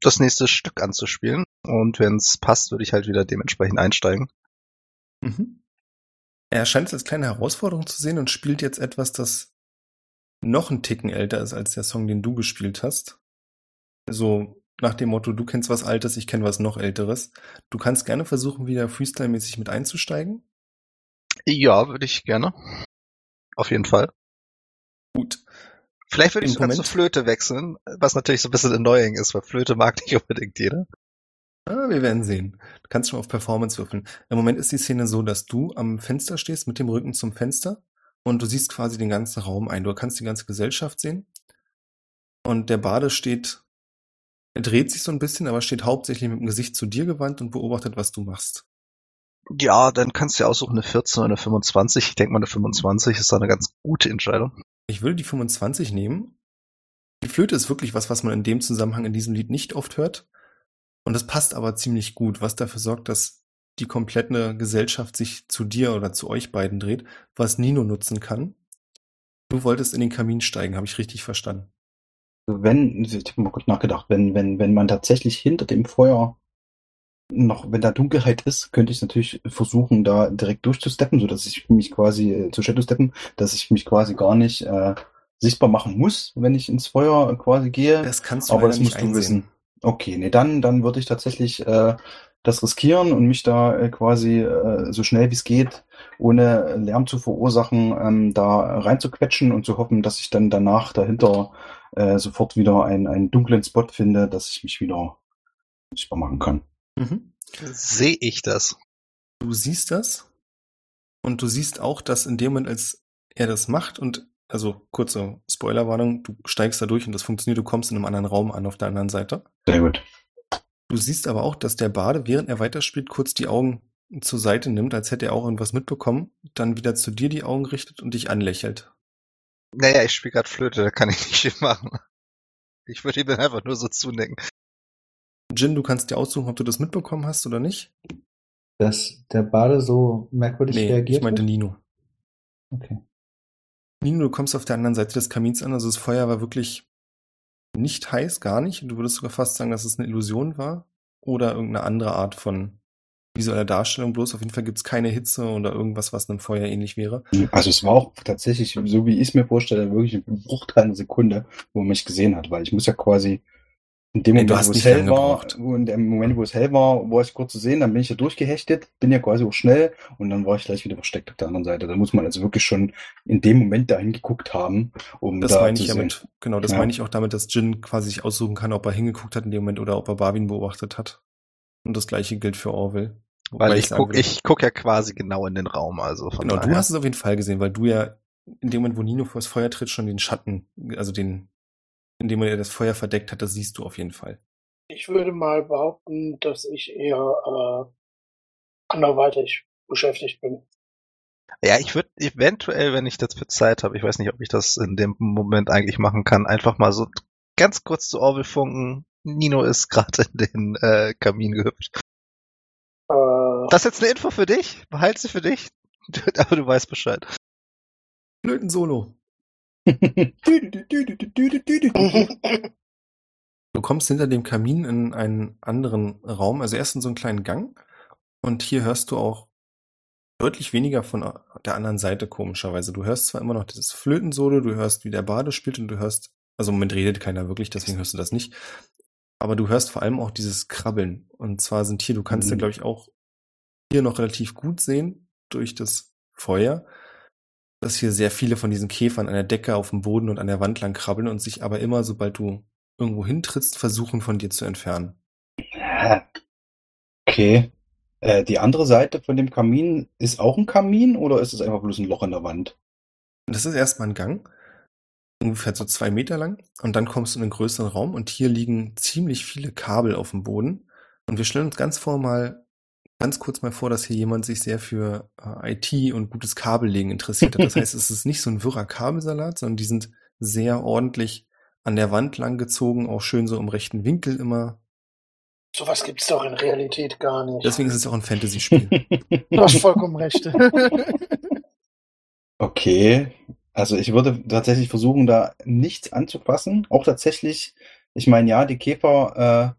das nächste Stück anzuspielen. Und wenn es passt, würde ich halt wieder dementsprechend einsteigen. Mhm. Er scheint es als kleine Herausforderung zu sehen und spielt jetzt etwas, das noch einen Ticken älter ist als der Song, den du gespielt hast. So nach dem Motto, du kennst was Altes, ich kenne was noch Älteres. Du kannst gerne versuchen, wieder Freestyle-mäßig mit einzusteigen. Ja, würde ich gerne. Auf jeden Fall. Gut. Vielleicht würde ich sogar zur Moment- Flöte wechseln, was natürlich so ein bisschen annoying ist, weil Flöte mag nicht <laughs> unbedingt jeder. Ah, wir werden sehen. Du kannst schon auf Performance würfeln. Im Moment ist die Szene so, dass du am Fenster stehst mit dem Rücken zum Fenster und du siehst quasi den ganzen Raum ein. Du kannst die ganze Gesellschaft sehen. Und der Bade steht, er dreht sich so ein bisschen, aber steht hauptsächlich mit dem Gesicht zu dir gewandt und beobachtet, was du machst. Ja, dann kannst du ja aussuchen, eine 14 oder eine 25. Ich denke mal, eine 25 ist da eine ganz gute Entscheidung. Ich würde die 25 nehmen. Die Flöte ist wirklich was, was man in dem Zusammenhang in diesem Lied nicht oft hört. Und es passt aber ziemlich gut, was dafür sorgt, dass die komplette Gesellschaft sich zu dir oder zu euch beiden dreht, was Nino nutzen kann. Du wolltest in den Kamin steigen, habe ich richtig verstanden. Wenn, ich habe mal kurz nachgedacht, wenn, wenn, wenn man tatsächlich hinter dem Feuer noch, wenn da Dunkelheit ist, könnte ich natürlich versuchen, da direkt durchzusteppen, so dass ich mich quasi, äh, zu Shadow steppen, dass ich mich quasi gar nicht äh, sichtbar machen muss, wenn ich ins Feuer quasi gehe. Das kannst du Aber das nicht musst du einsehen. wissen. Okay, nee, dann, dann würde ich tatsächlich äh, das riskieren und mich da äh, quasi äh, so schnell wie es geht, ohne Lärm zu verursachen, ähm, da reinzuquetschen und zu hoffen, dass ich dann danach dahinter äh, sofort wieder einen, einen dunklen Spot finde, dass ich mich wieder sichtbar machen kann. Mhm. Sehe ich das? Du siehst das und du siehst auch, dass in dem Moment, als er das macht und also kurze Spoilerwarnung, du steigst da durch und das funktioniert, du kommst in einem anderen Raum an auf der anderen Seite. Sehr gut. Du siehst aber auch, dass der Bade, während er weiterspielt, kurz die Augen zur Seite nimmt, als hätte er auch irgendwas mitbekommen, dann wieder zu dir die Augen richtet und dich anlächelt. Naja, ich spiele gerade Flöte, da kann ich nicht viel machen. Ich würde ihm einfach nur so zunicken. Jin, du kannst dir aussuchen, ob du das mitbekommen hast oder nicht. Dass der Bade so merkwürdig nee, reagiert ich meinte? Nino. Okay. Nino, du kommst auf der anderen Seite des Kamins an, also das Feuer war wirklich nicht heiß, gar nicht. Du würdest sogar fast sagen, dass es eine Illusion war oder irgendeine andere Art von visueller Darstellung. Bloß auf jeden Fall gibt es keine Hitze oder irgendwas, was einem Feuer ähnlich wäre. Also es war auch tatsächlich, so wie ich es mir vorstelle, wirklich ein Bruchteil einer Sekunde, wo man mich gesehen hat, weil ich muss ja quasi In dem Moment, hast wo es hell war, wo in dem Moment, wo es hell war, war ich kurz zu sehen, dann bin ich ja durchgehechtet, bin ja quasi auch schnell und dann war ich gleich wieder versteckt auf der anderen Seite. Da muss man also wirklich schon in dem Moment dahin geguckt haben, um Das da meine zu ich sehen. mit, genau, das Ja. meine ich auch damit, dass Jin quasi sich aussuchen kann, ob er hingeguckt hat in dem Moment oder ob er Barwin beobachtet hat. Und das gleiche gilt für Orwell. Wobei Weil ich sagen guck, würde- ich guck ja quasi genau in den Raum, also von Genau, daher. du hast es auf jeden Fall gesehen, weil du ja in dem Moment, wo Nino vors Feuer tritt, schon den Schatten, also den, in dem er das Feuer verdeckt hat, das siehst du auf jeden Fall. Ich würde mal behaupten, dass ich eher äh, anderweitig beschäftigt bin. Ja, ich würde eventuell, wenn ich dafür Zeit habe, ich weiß nicht, ob ich das in dem Moment eigentlich machen kann, einfach mal so ganz kurz zu Orwell funken. Nino ist gerade in den äh, Kamin gehüpft. Äh, Das ist jetzt eine Info für dich. Behalte sie für dich. <laughs> Aber du weißt Bescheid. Flöten Solo. <laughs> Du kommst hinter dem Kamin in einen anderen Raum, also erst in so einen kleinen Gang. Und hier hörst du auch deutlich weniger von der anderen Seite, komischerweise. Du hörst zwar immer noch dieses Flötensolo, du hörst, wie der Bade spielt und du hörst, also im Moment redet keiner wirklich, deswegen hörst du das nicht. Aber du hörst vor allem auch dieses Krabbeln. Und zwar sind hier, du kannst ja, Mhm. glaube ich, auch hier noch relativ gut sehen durch das Feuer, dass hier sehr viele von diesen Käfern an der Decke, auf dem Boden und an der Wand lang krabbeln und sich aber immer, sobald du irgendwo hintrittst, versuchen von dir zu entfernen. Okay. Äh, die andere Seite von dem Kamin ist auch ein Kamin oder ist es einfach bloß ein Loch in der Wand? Das ist erstmal ein Gang, ungefähr so zwei Meter lang. Und dann kommst du in einen größeren Raum und hier liegen ziemlich viele Kabel auf dem Boden. Und wir stellen uns ganz vor mal, ganz kurz mal vor, dass hier jemand sich sehr für äh, IT und gutes Kabellegen interessiert hat. Das heißt, es ist nicht so ein wirrer Kabelsalat, sondern die sind sehr ordentlich an der Wand lang gezogen, auch schön so im rechten Winkel immer. sowas gibt's doch in Realität gar nicht. Deswegen ist es auch ein Fantasy-Spiel. <laughs> Du hast vollkommen recht. <laughs> Okay. Also ich würde tatsächlich versuchen, da nichts anzufassen. Auch tatsächlich, ich meine, ja, die Käfer, äh,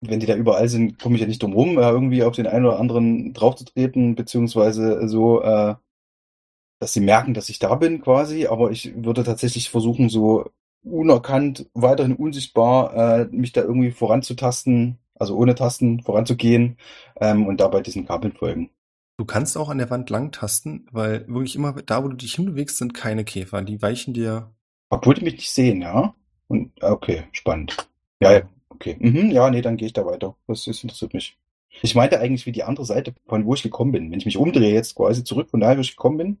wenn die da überall sind, komme ich ja nicht drum rum, äh, irgendwie auf den einen oder anderen draufzutreten, beziehungsweise so, äh, dass sie merken, dass ich da bin quasi. Aber ich würde tatsächlich versuchen, so unerkannt, weiterhin unsichtbar, äh, mich da irgendwie voranzutasten, also ohne Tasten voranzugehen ähm, und dabei diesen Kabeln folgen. Du kannst auch an der Wand lang tasten, weil wirklich immer da, wo du dich hinbewegst, sind keine Käfer. Die weichen dir. Obwohl die mich nicht sehen, ja? Und okay, spannend. Ja, ja, okay. Mhm, ja, nee, dann gehe ich da weiter. Das, das interessiert mich. Ich meinte eigentlich, wie die andere Seite, von wo ich gekommen bin. Wenn ich mich umdrehe jetzt quasi zurück, von daher, wo ich gekommen bin,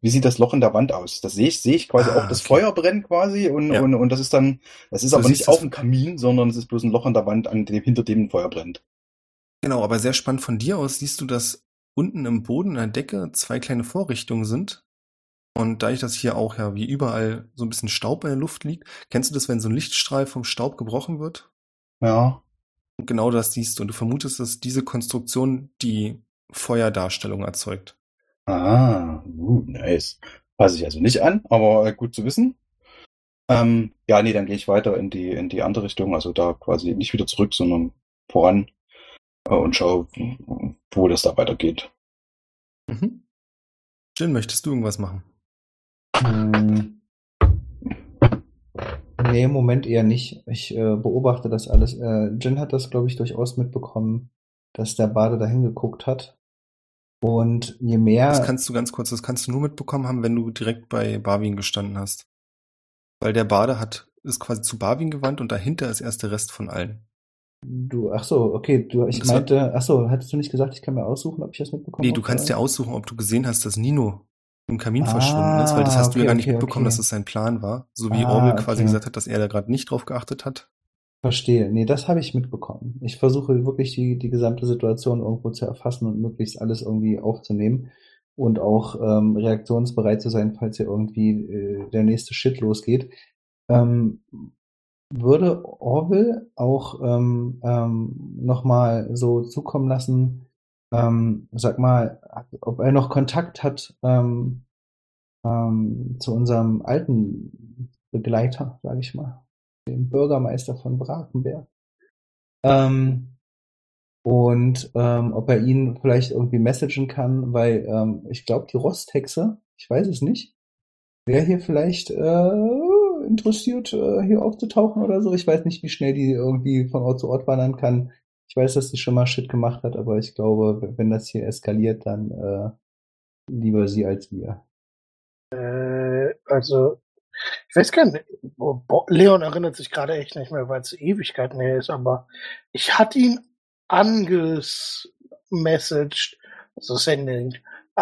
wie sieht das Loch in der Wand aus? Das sehe ich, sehe ich quasi Ah, auch das okay. Feuer brennen quasi und, Ja. und, und das ist dann, das ist Du aber nicht das- auf dem Kamin, sondern es ist bloß ein Loch in der Wand, an dem, hinter dem ein Feuer brennt. Genau, aber sehr spannend von dir aus siehst du, dass unten im Boden in der Decke zwei kleine Vorrichtungen sind. Und dadurch, dass hier auch ja wie überall so ein bisschen Staub in der Luft liegt, kennst du das, wenn so ein Lichtstrahl vom Staub gebrochen wird? Ja. Und genau das siehst du. Und du vermutest, dass diese Konstruktion die Feuerdarstellung erzeugt. Ah, uh, nice. Passe ich also nicht an, aber äh, gut zu wissen. Ähm, ja, nee, dann gehe ich weiter in die, in die andere Richtung, also da quasi nicht wieder zurück, sondern voran äh, und schaue, wo das da weitergeht. Mhm. Jill, möchtest du irgendwas machen? Hm. Nee, im Moment eher nicht. Ich äh, beobachte das alles. Äh, Jin hat das, glaube ich, durchaus mitbekommen, dass der Bade da hingeguckt hat. Und je mehr. Das kannst du ganz kurz, das kannst du nur mitbekommen haben, wenn du direkt bei Barwin gestanden hast. Weil der Bade hat, ist quasi zu Barwin gewandt und dahinter ist erst der Rest von allen. Du, ach so, okay, du, ich Das hat- meinte, ach so, hattest du nicht gesagt, ich kann mir aussuchen, ob ich das mitbekommen Nee, du kannst dir aussuchen, ob du gesehen hast, dass Nino im Kamin Ah, verschwunden ist, weil das hast du ja okay, gar nicht okay, mitbekommen, okay. dass es sein Plan war. So wie Ah, Orwell quasi okay. gesagt hat, dass er da gerade nicht drauf geachtet hat. Verstehe. Nee, das habe ich mitbekommen. Ich versuche wirklich die, die gesamte Situation irgendwo zu erfassen und möglichst alles irgendwie aufzunehmen und auch ähm, reaktionsbereit zu sein, falls hier irgendwie äh, der nächste Shit losgeht. Ähm, würde Orwell auch ähm, ähm, nochmal so zukommen lassen, ähm, sag mal, ob er noch Kontakt hat ähm, ähm, zu unserem alten Begleiter, sage ich mal dem Bürgermeister von Brakenberg. Ähm, und ähm, ob er ihn vielleicht irgendwie messagen kann, weil ähm, ich glaube, die Rosthexe, ich weiß es nicht, wäre hier vielleicht äh, interessiert, äh, hier aufzutauchen oder so. Ich weiß nicht, wie schnell die irgendwie von Ort zu Ort wandern kann. Ich weiß, dass sie schon mal Shit gemacht hat, aber ich glaube, wenn das hier eskaliert, dann äh, lieber sie als wir. Äh, also, ich weiß gar nicht, Bo- Leon erinnert sich gerade echt nicht mehr, weil es Ewigkeiten her ist, aber ich hatte ihn angemessaged, so sending.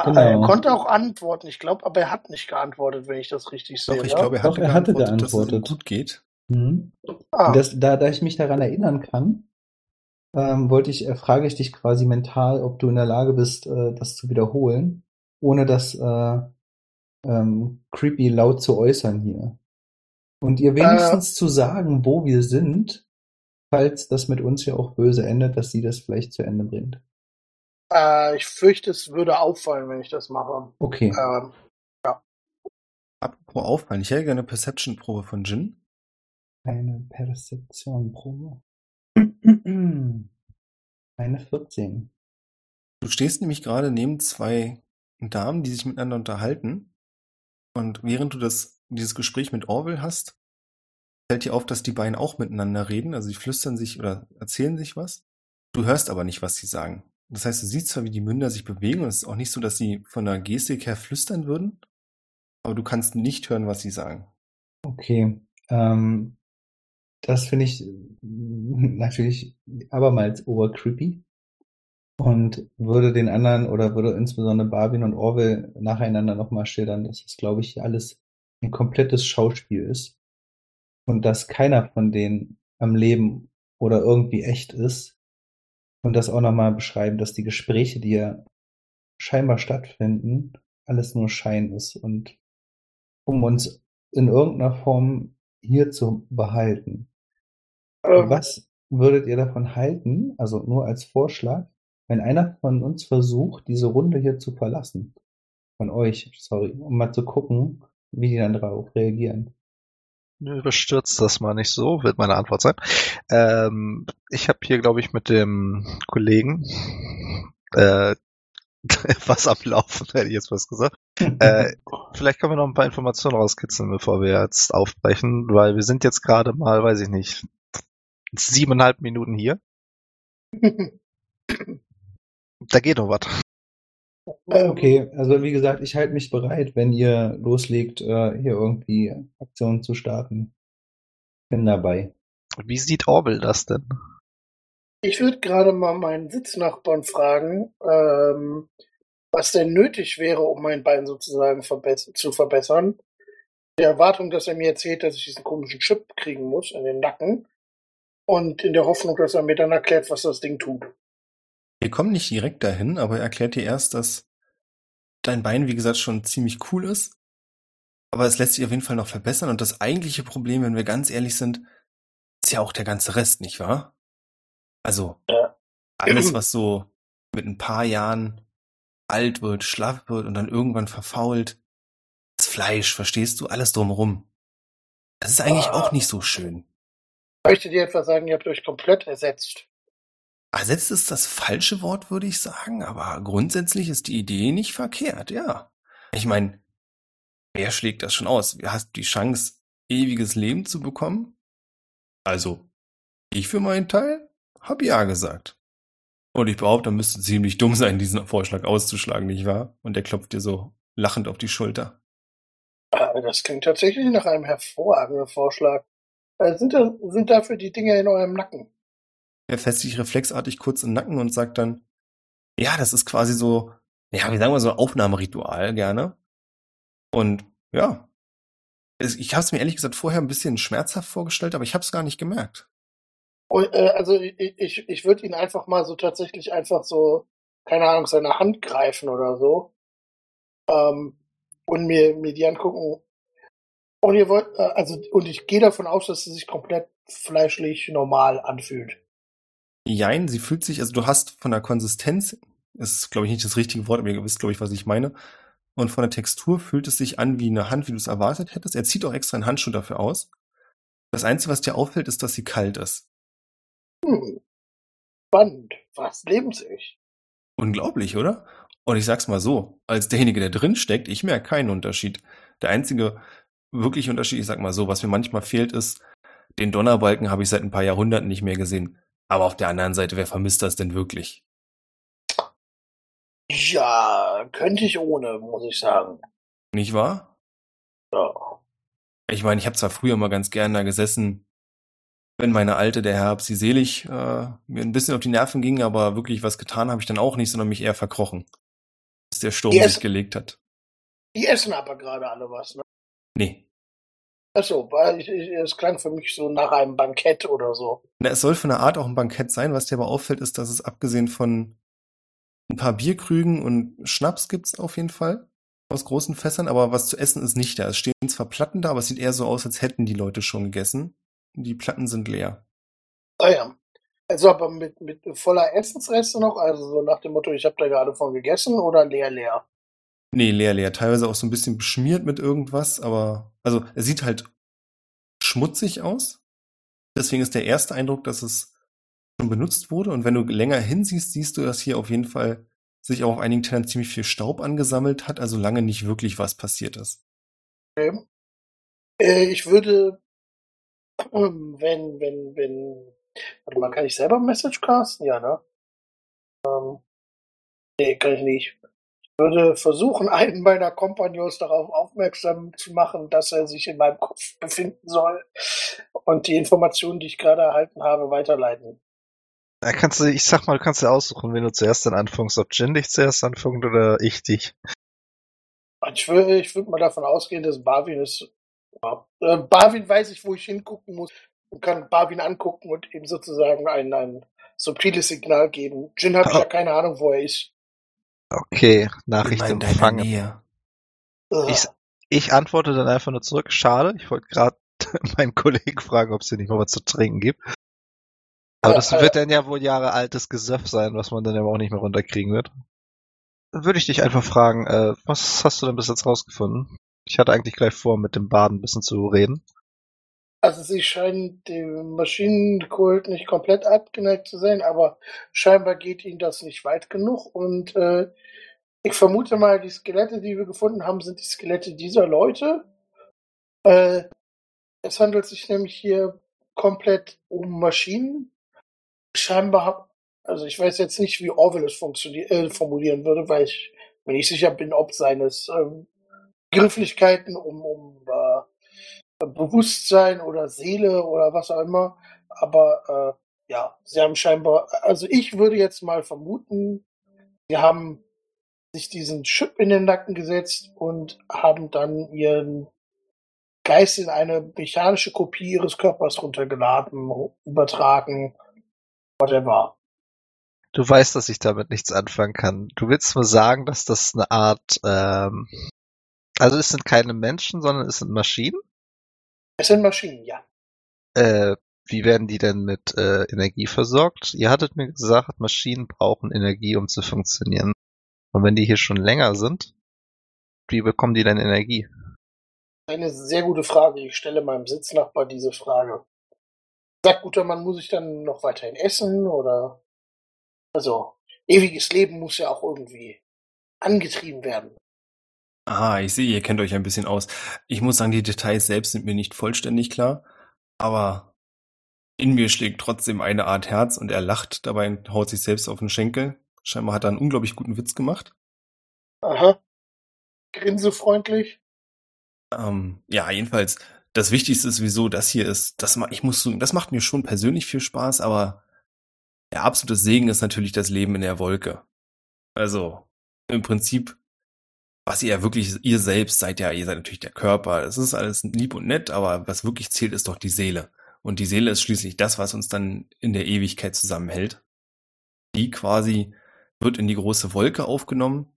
Genau. Er konnte auch antworten, ich glaube, aber er hat nicht geantwortet, wenn ich das richtig sehe. Doch, ich glaube, er Doch, hatte er hatte geantwortet, dass es ihm gut geht. Mhm. ah, Das, da, da ich mich daran erinnern kann, ähm, wollte ich, äh, frage ich dich quasi mental, ob du in der Lage bist, äh, das zu wiederholen, ohne das äh, ähm, creepy laut zu äußern hier. Und ihr wenigstens zu sagen, wo wir sind, falls das mit uns ja auch böse endet, dass sie das vielleicht zu Ende bringt. äh, ich fürchte, es würde auffallen, wenn ich das mache. Okay. Ähm, Apropos auffallen, ich hätte gerne eine Perception-Probe von Jin. Eine Perzeption-Probe. <clears throat> Eine 14. Du stehst nämlich gerade neben zwei Damen, die sich miteinander unterhalten. Und während du das, dieses Gespräch mit Orwell hast, fällt dir auf, dass die beiden auch miteinander reden. Also sie flüstern sich oder erzählen sich was. Du hörst aber nicht, was sie sagen. Das heißt, du siehst zwar, wie die Münder sich bewegen und es ist auch nicht so, dass sie von der Gestik her flüstern würden, aber du kannst nicht hören, was sie sagen. Okay. Ähm, das finde ich äh, natürlich abermals obercreepy und würde den anderen oder würde insbesondere Barwin und Orwell nacheinander nochmal schildern, dass es, glaube ich, alles ein komplettes Schauspiel ist und dass keiner von denen am Leben oder irgendwie echt ist und das auch nochmal beschreiben, dass die Gespräche, die ja scheinbar stattfinden, alles nur Schein ist und um uns in irgendeiner Form hier zu behalten. Ähm, Was würdet ihr davon halten, also nur als Vorschlag, wenn einer von uns versucht, diese Runde hier zu verlassen? Von euch, sorry, um mal zu gucken, wie die dann darauf reagieren. Nö, Überstürzt das mal nicht so, wird meine Antwort sein. Ähm, ich habe hier, glaube ich, mit dem Kollegen äh, <laughs> was am Laufen, hätte ich jetzt was gesagt. <laughs> Äh, vielleicht können wir noch ein paar Informationen rauskitzeln, bevor wir jetzt aufbrechen, weil wir sind jetzt gerade mal, weiß ich nicht, siebeneinhalb Minuten hier. Da geht noch was. okay, also wie gesagt, ich halte mich bereit, wenn ihr loslegt, äh, hier irgendwie Aktionen zu starten. Bin dabei. Wie sieht Orwell das denn? Ich würde gerade mal meinen Sitznachbarn fragen, ähm, was denn nötig wäre, um mein Bein sozusagen verbess zu verbessern. Die Erwartung, dass er mir erzählt, dass ich diesen komischen Chip kriegen muss in den Nacken. Und in der Hoffnung, dass er mir dann erklärt, was das Ding tut. Wir kommen nicht direkt dahin, aber er erklärt dir erst, dass dein Bein, wie gesagt, schon ziemlich cool ist. Aber es lässt sich auf jeden Fall noch verbessern. Und das eigentliche Problem, wenn wir ganz ehrlich sind, ist ja auch der ganze Rest, nicht wahr? Also, Ja. alles, <clears throat> was so mit ein paar Jahren alt wird, schlaff wird und dann irgendwann verfault. Das Fleisch, verstehst du? Alles drumherum. Das ist eigentlich Ah. auch nicht so schön. Möchtet ihr etwa sagen, ihr habt euch komplett ersetzt? Ersetzt ist das falsche Wort, würde ich sagen, aber grundsätzlich ist die Idee nicht verkehrt, ja. Ich meine, wer schlägt das schon aus? Hast die Chance, ewiges Leben zu bekommen? Also, ich für meinen Teil hab ja gesagt. Und ich behaupte, dann müsste ziemlich dumm sein, diesen Vorschlag auszuschlagen, nicht wahr? Und der klopft dir so lachend auf die Schulter. Äh, Das klingt tatsächlich nach einem hervorragenden Vorschlag. Äh, Sind, sind dafür die Dinge in eurem Nacken? Er fässt sich reflexartig kurz im Nacken und sagt dann, ja, das ist quasi so, ja, wie sagen wir so, ein Aufnahmeritual gerne. Und ja, ich habe es mir ehrlich gesagt vorher ein bisschen schmerzhaft vorgestellt, aber ich habe es gar nicht gemerkt. Äh, also ich, ich, ich würde ihn einfach mal so tatsächlich einfach so, keine Ahnung, seine Hand greifen oder so. Ähm, und mir, mir die angucken. Und ihr wollt, äh, also, und ich gehe davon aus, dass sie sich komplett fleischlich normal anfühlt. Jein, sie fühlt sich, also du hast von der Konsistenz, ist glaube ich nicht das richtige Wort, aber ihr wisst glaube ich, was ich meine. Und von der Textur fühlt es sich an wie eine Hand, wie du es erwartet hättest. Er zieht auch extra einen Handschuh dafür aus. Das Einzige, was dir auffällt, ist, dass sie kalt ist. Hm. Spannend. Fast lebensecht. Unglaublich, oder? Und ich sag's mal so, als derjenige, der drin steckt, ich merke keinen Unterschied. Der einzige wirklich unterschiedlich. Ich sag mal so, was mir manchmal fehlt, ist, den Donnerbalken habe ich seit ein paar Jahrhunderten nicht mehr gesehen. Aber auf der anderen Seite, wer vermisst das denn wirklich? Ja, könnte ich ohne, muss ich sagen. Nicht wahr? Ja. Ich meine, ich habe zwar früher mal ganz gern da gesessen, wenn meine Alte, der Herr sie selig, äh, mir ein bisschen auf die Nerven ging, aber wirklich was getan habe ich dann auch nicht, sondern mich eher verkrochen. Bis der Sturm Die sich gelegt hat. Die essen aber gerade alle was, ne? Nee. Achso, es klang für mich so nach einem Bankett oder so. Na, es soll von der Art auch ein Bankett sein. Was dir aber auffällt, ist, dass es abgesehen von ein paar Bierkrügen und Schnaps gibt's auf jeden Fall aus großen Fässern, aber was zu essen ist nicht da. Es stehen zwar Platten da, aber es sieht eher so aus, als hätten die Leute schon gegessen. Die Platten sind leer. Ah ja. Also aber mit, mit voller Essensreste noch, also so nach dem Motto, ich habe da gerade von gegessen oder leer, leer. Nee, leer, leer. Teilweise auch so ein bisschen beschmiert mit irgendwas, aber also es sieht halt schmutzig aus. Deswegen ist der erste Eindruck, dass es schon benutzt wurde. Und wenn du länger hinsiehst, siehst du, dass hier auf jeden Fall sich auch auf einigen Tellern ziemlich viel Staub angesammelt hat, also lange nicht wirklich was passiert ist. Okay. Äh, ich würde, wenn, wenn, wenn, warte mal, kann ich selber Message casten? Ja, ne? Ähm, nee, kann ich nicht. Ich würde versuchen, <laughs> einen meiner Kompagnons darauf aufmerksam zu machen, dass er sich in meinem Kopf befinden soll und die Informationen, die ich gerade erhalten habe, weiterleiten. Da kannst du, ich sag mal, du kannst dir aussuchen, wenn du zuerst dann anfängst, ob Jin dich zuerst anfängt oder ich dich. Ich würde, ich würde mal davon ausgehen, dass Barwin ist. Ja. Äh, Barwin weiß ich, wo ich hingucken muss und kann Barwin angucken und ihm sozusagen ein, ein subtiles Signal geben. Jin ich ja keine Ahnung, wo er ist. Okay, Nachricht empfangen. Ich, ich antworte dann einfach nur zurück. Schade, ich wollte gerade <laughs> meinen Kollegen fragen, ob es hier nicht mal was zu trinken gibt. Aber das wird dann ja wohl Jahre altes Gesöff sein, was man dann aber auch nicht mehr runterkriegen wird. Würde ich dich einfach fragen, äh, was hast du denn bis jetzt rausgefunden? Ich hatte eigentlich gleich vor, mit dem Baden ein bisschen zu reden. Also sie scheinen dem Maschinenkult nicht komplett abgeneigt zu sein, aber scheinbar geht ihnen das nicht weit genug. Und äh, ich vermute mal, die Skelette, die wir gefunden haben, sind die Skelette dieser Leute. Äh, es handelt sich nämlich hier komplett um Maschinen. Scheinbar, hab- also ich weiß jetzt nicht, wie Orwell es äh, formulieren würde, weil ich mir nicht sicher bin, ob seines ähm, Grifflichkeiten um, um äh, Bewusstsein oder Seele oder was auch immer. Aber äh, ja, sie haben scheinbar, also ich würde jetzt mal vermuten, sie haben sich diesen Chip in den Nacken gesetzt und haben dann ihren Geist in eine mechanische Kopie ihres Körpers runtergeladen, übertragen, whatever. Du weißt, dass ich damit nichts anfangen kann. Du willst mir sagen, dass das eine Art, ähm, also es sind keine Menschen, sondern es sind Maschinen? Es sind Maschinen, ja. Äh, wie werden die denn mit äh, Energie versorgt? Ihr hattet mir gesagt, Maschinen brauchen Energie, um zu funktionieren. Und wenn die hier schon länger sind, wie bekommen die denn Energie? Eine sehr gute Frage. Ich stelle meinem Sitznachbar diese Frage. Sagt guter Mann, muss ich dann noch weiterhin essen oder? Also, ewiges Leben muss ja auch irgendwie angetrieben werden. Ah, ich sehe, ihr kennt euch ein bisschen aus. Ich muss sagen, die Details selbst sind mir nicht vollständig klar, aber in mir schlägt trotzdem eine Art Herz und er lacht dabei und haut sich selbst auf den Schenkel. Scheinbar hat er einen unglaublich guten Witz gemacht. Aha. Grinsefreundlich. Ähm, ja, jedenfalls, das Wichtigste ist, wieso das hier ist. Das, ich muss sagen, das macht mir schon persönlich viel Spaß, aber der absolute Segen ist natürlich das Leben in der Wolke. Also, im Prinzip, was ihr ja wirklich, ihr selbst seid ja, ihr seid natürlich der Körper. Es ist alles lieb und nett, aber was wirklich zählt, ist doch die Seele. Und die Seele ist schließlich das, was uns dann in der Ewigkeit zusammenhält. Die quasi wird in die große Wolke aufgenommen.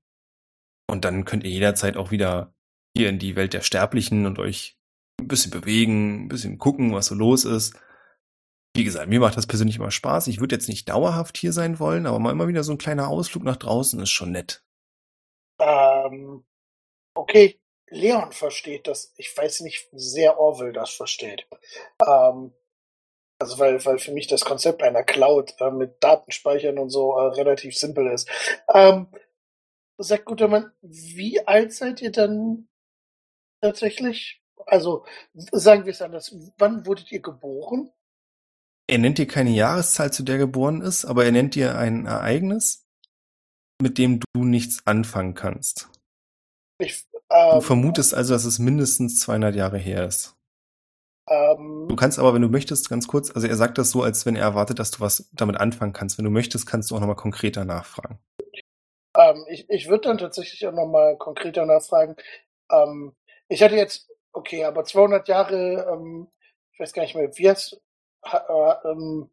Und dann könnt ihr jederzeit auch wieder hier in die Welt der Sterblichen und euch ein bisschen bewegen, ein bisschen gucken, was so los ist. Wie gesagt, mir macht das persönlich immer Spaß. Ich würde jetzt nicht dauerhaft hier sein wollen, aber mal immer wieder so ein kleiner Ausflug nach draußen ist schon nett. Ähm, okay, Leon versteht das. Ich weiß nicht, wie sehr Orwell das versteht. Ähm, also weil, weil für mich das Konzept einer Cloud äh, mit Datenspeichern und so äh, relativ simpel ist. Ähm, sagt guter Mann, wie alt seid ihr dann tatsächlich? Also sagen wir es anders. Wann wurdet ihr geboren? Er nennt dir keine Jahreszahl, zu der er geboren ist, aber er nennt dir ein Ereignis, mit dem du nichts anfangen kannst. Ich, Du ähm, vermutest also, dass es mindestens 200 Jahre her ist. ähm, Du kannst aber, wenn du möchtest, ganz kurz, also er sagt das so, als wenn er erwartet, dass du was damit anfangen kannst. Wenn du möchtest, kannst du auch nochmal konkreter nachfragen. Ähm, ich ich würde dann tatsächlich auch nochmal konkreter nachfragen. Ähm, ich hatte jetzt, okay, aber 200 Jahre, ähm, ich weiß gar nicht mehr, wie ha- äh, ähm,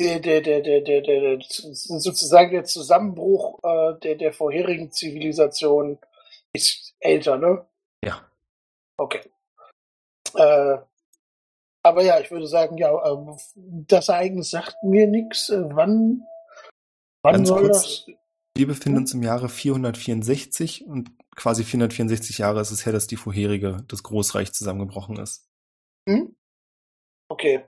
der, der, der, der, der, der, sozusagen der Zusammenbruch äh, der, der vorherigen Zivilisation ist älter, ne? Ja. Okay. Äh, aber ja, ich würde sagen, ja, ähm, das Ereignis sagt mir nichts. Äh, wann, wann Ganz soll kurz. das? Wir befinden uns im Jahre 464 und quasi 464 Jahre ist es her, dass die vorherige, das Großreich zusammengebrochen ist. Hm? Okay.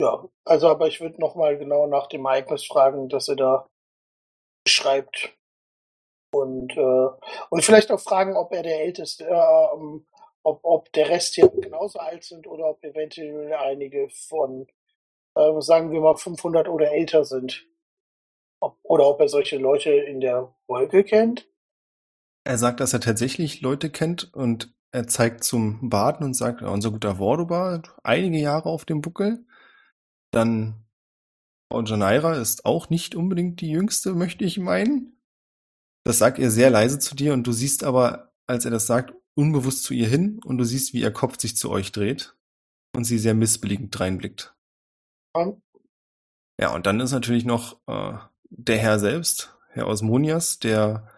Ja, also aber ich würde nochmal genau nach dem Ereignis fragen, dass er da schreibt. Und, äh, und vielleicht auch fragen, ob er der Älteste, äh, ähm, ob, ob der Rest hier genauso alt sind oder ob eventuell einige von, äh, sagen wir mal, 500 oder älter sind. Ob, oder ob er solche Leute in der Wolke kennt. Er sagt, dass er tatsächlich Leute kennt und er zeigt zum Baden und sagt, unser guter Vordobar hat einige Jahre auf dem Buckel. Dann Frau Janaira ist auch nicht unbedingt die jüngste, möchte ich meinen. Das sagt er sehr leise zu dir und du siehst aber, als er das sagt, unbewusst zu ihr hin und du siehst, wie ihr Kopf sich zu euch dreht und sie sehr missbilligend reinblickt. Hm? Ja, und dann ist natürlich noch äh, der Herr selbst, Herr Osmonias, der,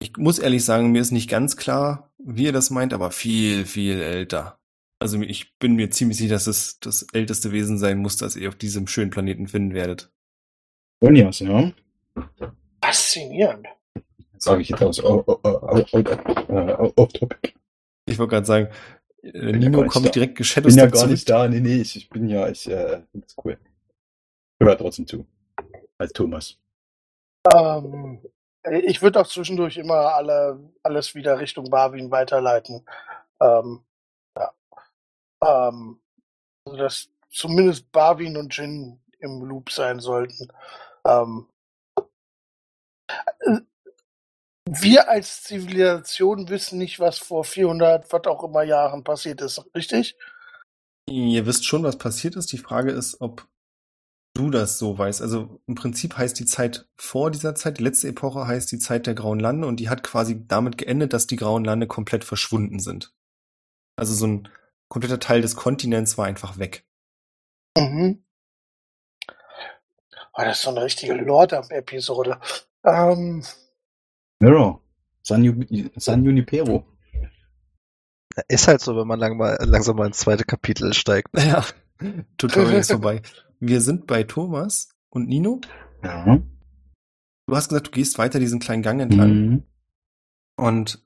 ich muss ehrlich sagen, mir ist nicht ganz klar, wie er das meint, aber viel, viel älter. Also ich bin mir ziemlich sicher, dass es das älteste Wesen sein muss, das ihr auf diesem schönen Planeten finden werdet. Onias, ja. Faszinierend. Sage ich jetzt aus oh, oh, oh, oh, oh, äh, off topic. Ich wollte gerade sagen, äh, Nino kommt da. direkt Ich geshadows bin ja gar nicht da. Nee, nee, ich, ich bin ja, ich, äh, das ist cool. Hör trotzdem zu. Als Thomas. Ähm, ich würde auch zwischendurch immer alle, alles wieder Richtung Barwin weiterleiten. Ähm. Ähm, also dass zumindest Barwin und Jin im Loop sein sollten. Ähm, äh, wir als Zivilisation wissen nicht, was vor 400, was auch immer Jahren passiert ist, richtig? Ihr wisst schon, was passiert ist. Die Frage ist, ob du das so weißt. Also im Prinzip heißt die Zeit vor dieser Zeit, die letzte Epoche heißt die Zeit der Grauen Lande und die hat quasi damit geendet, dass die Grauen Lande komplett verschwunden sind. Also so ein kompletter Teil des Kontinents war einfach weg. Mhm. Oh, das ist so eine richtige Lord-Episode. Ähm, Mirror. San, Ju- San Junipero. Ist halt so, wenn man lang mal, langsam mal ins zweite Kapitel steigt. Ja, Tutorial ist vorbei. Wir sind bei Thomas und Nino. Ja. Du hast gesagt, du gehst weiter diesen kleinen Gang entlang Mhm. und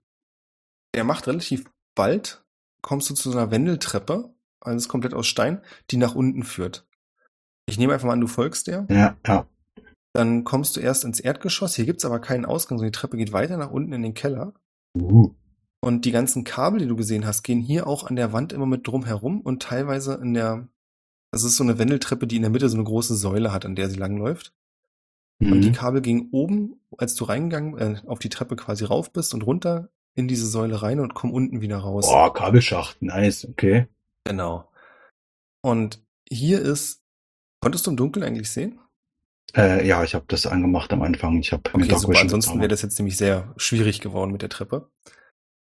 er macht relativ bald, kommst du zu so einer Wendeltreppe, alles komplett aus Stein, die nach unten führt. Ich nehme einfach mal an, du folgst der. Ja, ja. Dann kommst du erst ins Erdgeschoss. Hier gibt's aber keinen Ausgang, sondern die Treppe geht weiter nach unten in den Keller. Uh. Und die ganzen Kabel, die du gesehen hast, gehen hier auch an der Wand immer mit drum herum und teilweise in der, das ist so eine Wendeltreppe, die in der Mitte so eine große Säule hat, an der sie langläuft. Und die Mhm. Kabel gingen oben, als du reingegangen, äh, auf die Treppe quasi rauf bist und runter in diese Säule rein und kommen unten wieder raus. Boah, Kabelschacht. Nice. Okay. Genau. Und hier ist, konntest du im Dunkeln eigentlich sehen? Äh, ja, ich habe das angemacht am Anfang. Ich habe Okay, super. Ansonsten wäre das jetzt nämlich sehr schwierig geworden mit der Treppe.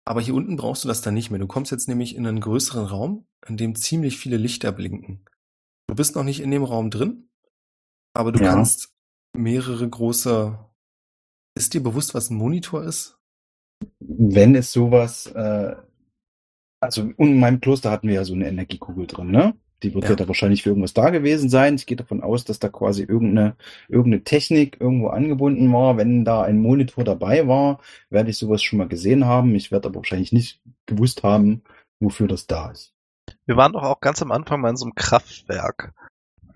Aber hier unten brauchst du das dann nicht mehr. Du kommst jetzt nämlich in einen größeren Raum, in dem ziemlich viele Lichter blinken. Du bist noch nicht in dem Raum drin, aber du Ja. kannst mehrere große. Ist dir bewusst, was ein Monitor ist? Wenn es sowas, äh, also in meinem Kloster hatten wir ja so eine Energiekugel drin, ne? Die wird Ja. ja. da wahrscheinlich für irgendwas da gewesen sein. Ich gehe davon aus, dass da quasi irgendeine, irgendeine Technik irgendwo angebunden war. Wenn da ein Monitor dabei war, werde ich sowas schon mal gesehen haben. Ich werde aber wahrscheinlich nicht gewusst haben, wofür das da ist. Wir waren doch auch ganz am Anfang mal in so einem Kraftwerk.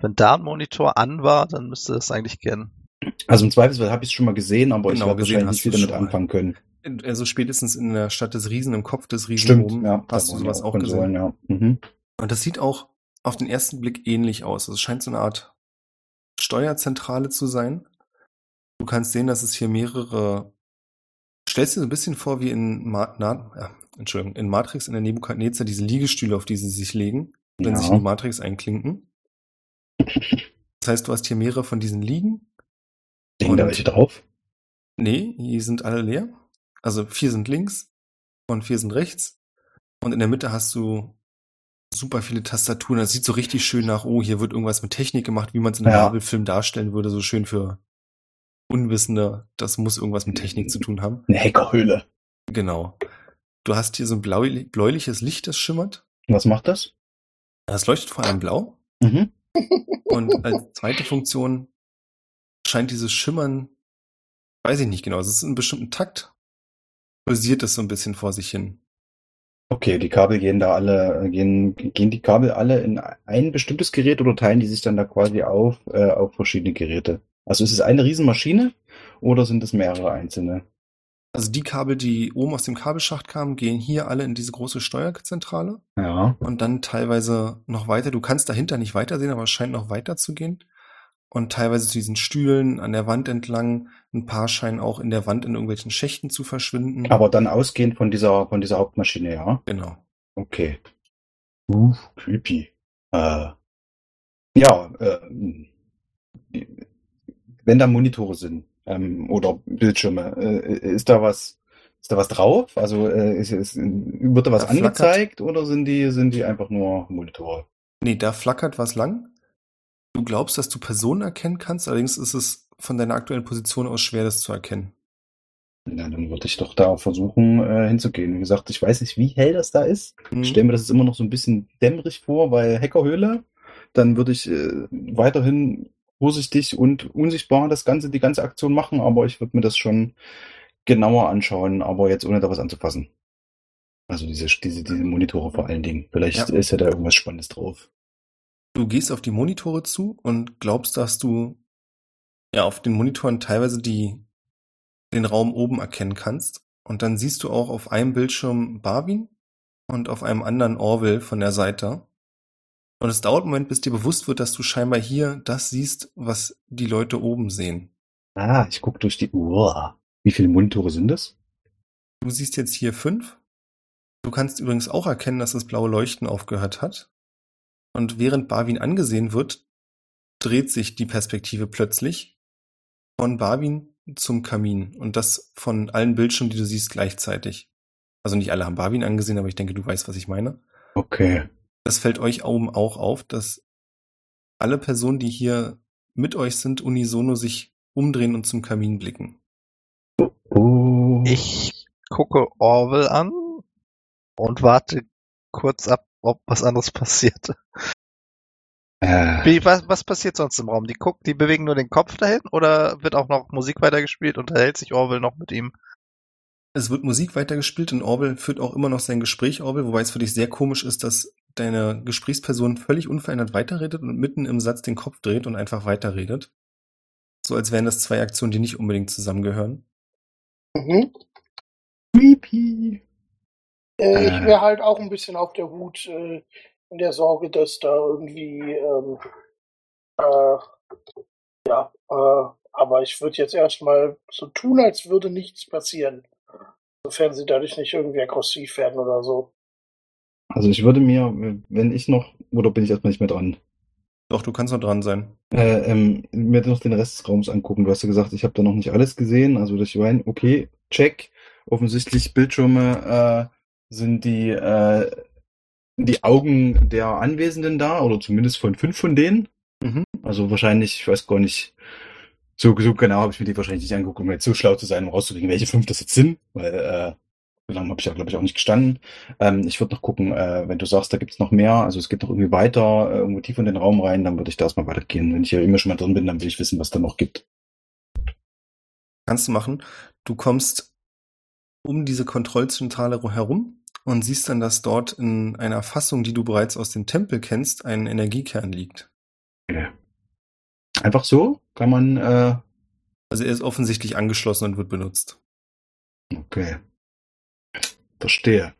Wenn da ein Monitor an war, dann müsste das eigentlich gehen. Also im Zweifelsfall habe ich es schon mal gesehen, aber ich Genau, werde gesehen wahrscheinlich nicht wieder mit mal. anfangen können. Also spätestens in der Stadt des Riesen, im Kopf des Riesen Stimmt, oben, ja. hast du sowas ja auch gesehen. ja. Mhm. Und das sieht auch auf den ersten Blick ähnlich aus. Also Es scheint so eine Art Steuerzentrale zu sein. Du kannst sehen, dass es hier mehrere. Stellst dir so ein bisschen vor wie in, Ma Na ja, Entschuldigung, in Matrix in der Nebukadnezar diese Liegestühle, auf die sie sich legen, wenn sie sich in die Ja. Matrix einklinken. Das heißt, du hast hier mehrere von diesen Liegen. Liegen da welche drauf? Nee, die sind alle leer. Also vier sind links und vier sind rechts. Und in der Mitte hast du super viele Tastaturen. Das sieht so richtig schön nach, oh, hier wird irgendwas mit Technik gemacht, wie man es in einem Ja. Marvel-Film darstellen würde. So schön für Unwissende. Das muss irgendwas mit Technik zu tun haben. Eine Hackerhöhle. Genau. Du hast hier so ein blau bläuliches Licht, das schimmert. Was macht das? Das leuchtet vor allem blau. Mhm. <laughs> Und als zweite Funktion scheint dieses Schimmern, weiß ich nicht genau, es ist in einem bestimmten Takt, pulsiert es so ein bisschen vor sich hin. Okay, die Kabel gehen da alle, gehen, gehen die Kabel alle in ein bestimmtes Gerät oder teilen die sich dann da quasi auf, äh, auf verschiedene Geräte? Also ist es eine Riesenmaschine oder sind es mehrere einzelne? Also die Kabel, die oben aus dem Kabelschacht kamen, gehen hier alle in diese große Steuerzentrale Ja. und dann teilweise noch weiter. Du kannst dahinter nicht weitersehen, aber es scheint noch weiter zu gehen. Und teilweise zu diesen Stühlen an der Wand entlang. Ein paar scheinen auch in der Wand in irgendwelchen Schächten zu verschwinden. Aber dann ausgehend von dieser, von dieser Hauptmaschine, ja. genau. Okay. Uh, creepy. Äh, ja, äh, wenn da Monitore sind ähm, oder Bildschirme, äh, ist da was, ist da was drauf? Also äh, ist, ist, wird da was Da flackert- angezeigt oder sind die, sind die einfach nur Monitore? Nee, da flackert was lang. Du glaubst, dass du Personen erkennen kannst, allerdings ist es von deiner aktuellen Position aus schwer, das zu erkennen. Na, dann würde ich doch da versuchen äh, hinzugehen. Wie gesagt, ich weiß nicht, wie hell das da ist. Mhm. Ich stelle mir das jetzt immer noch so ein bisschen dämmerig vor, weil Hackerhöhle. Dann würde ich äh, weiterhin vorsichtig und unsichtbar das Ganze, die ganze Aktion machen, aber ich würde mir das schon genauer anschauen, aber jetzt ohne da was anzufassen. Also diese, diese, diese Monitore vor allen Dingen. Vielleicht Ja. ist ja da irgendwas Spannendes drauf. Du gehst auf die Monitore zu und glaubst, dass du ja auf den Monitoren teilweise die, den Raum oben erkennen kannst. Und dann siehst du auch auf einem Bildschirm Barwin und auf einem anderen Orwell von der Seite. Und es dauert einen Moment, bis dir bewusst wird, dass du scheinbar hier das siehst, was die Leute oben sehen. Ah, ich gucke durch die Uhr. Wie viele Monitore sind das? Du siehst jetzt hier fünf. Du kannst übrigens auch erkennen, dass das blaue Leuchten aufgehört hat. Und während Barwin angesehen wird, dreht sich die Perspektive plötzlich von Barwin zum Kamin. Und das von allen Bildschirmen, die du siehst, gleichzeitig. Also nicht alle haben Barwin angesehen, aber ich denke, du weißt, was ich meine. Okay. Das fällt euch oben auch auf, dass alle Personen, die hier mit euch sind, unisono sich umdrehen und zum Kamin blicken. Oh. Ich gucke Orwell an und warte kurz ab, ob was anderes <laughs> passiert. Äh, Wie, was, was passiert sonst im Raum? Die gucken, die bewegen nur den Kopf dahin oder wird auch noch Musik weitergespielt? Unterhält sich Orwell noch mit ihm? Es wird Musik weitergespielt und Orwell führt auch immer noch sein Gespräch, Orwell, wobei es für dich sehr komisch ist, dass deine Gesprächsperson völlig unverändert weiterredet und mitten im Satz den Kopf dreht und einfach weiterredet. So als wären das zwei Aktionen, die nicht unbedingt zusammengehören. Mhm. creepy. Äh, ich Äh. wäre halt auch ein bisschen auf der Hut äh, in der Sorge, dass da irgendwie ähm, äh, ja, äh, aber ich würde jetzt erstmal so tun, als würde nichts passieren. Sofern sie dadurch nicht irgendwie aggressiv werden oder so. Also ich würde mir, wenn ich noch, oder bin ich erstmal nicht mehr dran, Doch, du kannst noch dran sein. äh, ähm, mir noch den Rest des Raums angucken. Du hast ja gesagt, ich habe da noch nicht alles gesehen. Also ich meine, okay, check. Offensichtlich Bildschirme äh, sind die, äh, die Augen der Anwesenden da, oder zumindest von fünf von denen. Mhm. Also wahrscheinlich, ich weiß gar nicht, so, so genau habe ich mir die wahrscheinlich nicht angeguckt, um jetzt so schlau zu sein, um rauszukriegen, welche fünf das jetzt sind, weil äh, so lange habe ich ja, glaube ich, auch nicht gestanden. Ähm, ich würde noch gucken, äh, wenn du sagst, da gibt's noch mehr, also es geht noch irgendwie weiter, äh, irgendwo tief in den Raum rein, dann würde ich da erstmal weitergehen. Wenn ich hier immer schon mal drin bin, dann will ich wissen, was da noch gibt. Kannst du machen. Du kommst um diese Kontrollzentrale herum und siehst dann, dass dort in einer Fassung, die du bereits aus dem Tempel kennst, ein Energiekern liegt. Einfach so kann man, äh, Also er ist offensichtlich angeschlossen und wird benutzt. Okay. Verstehe.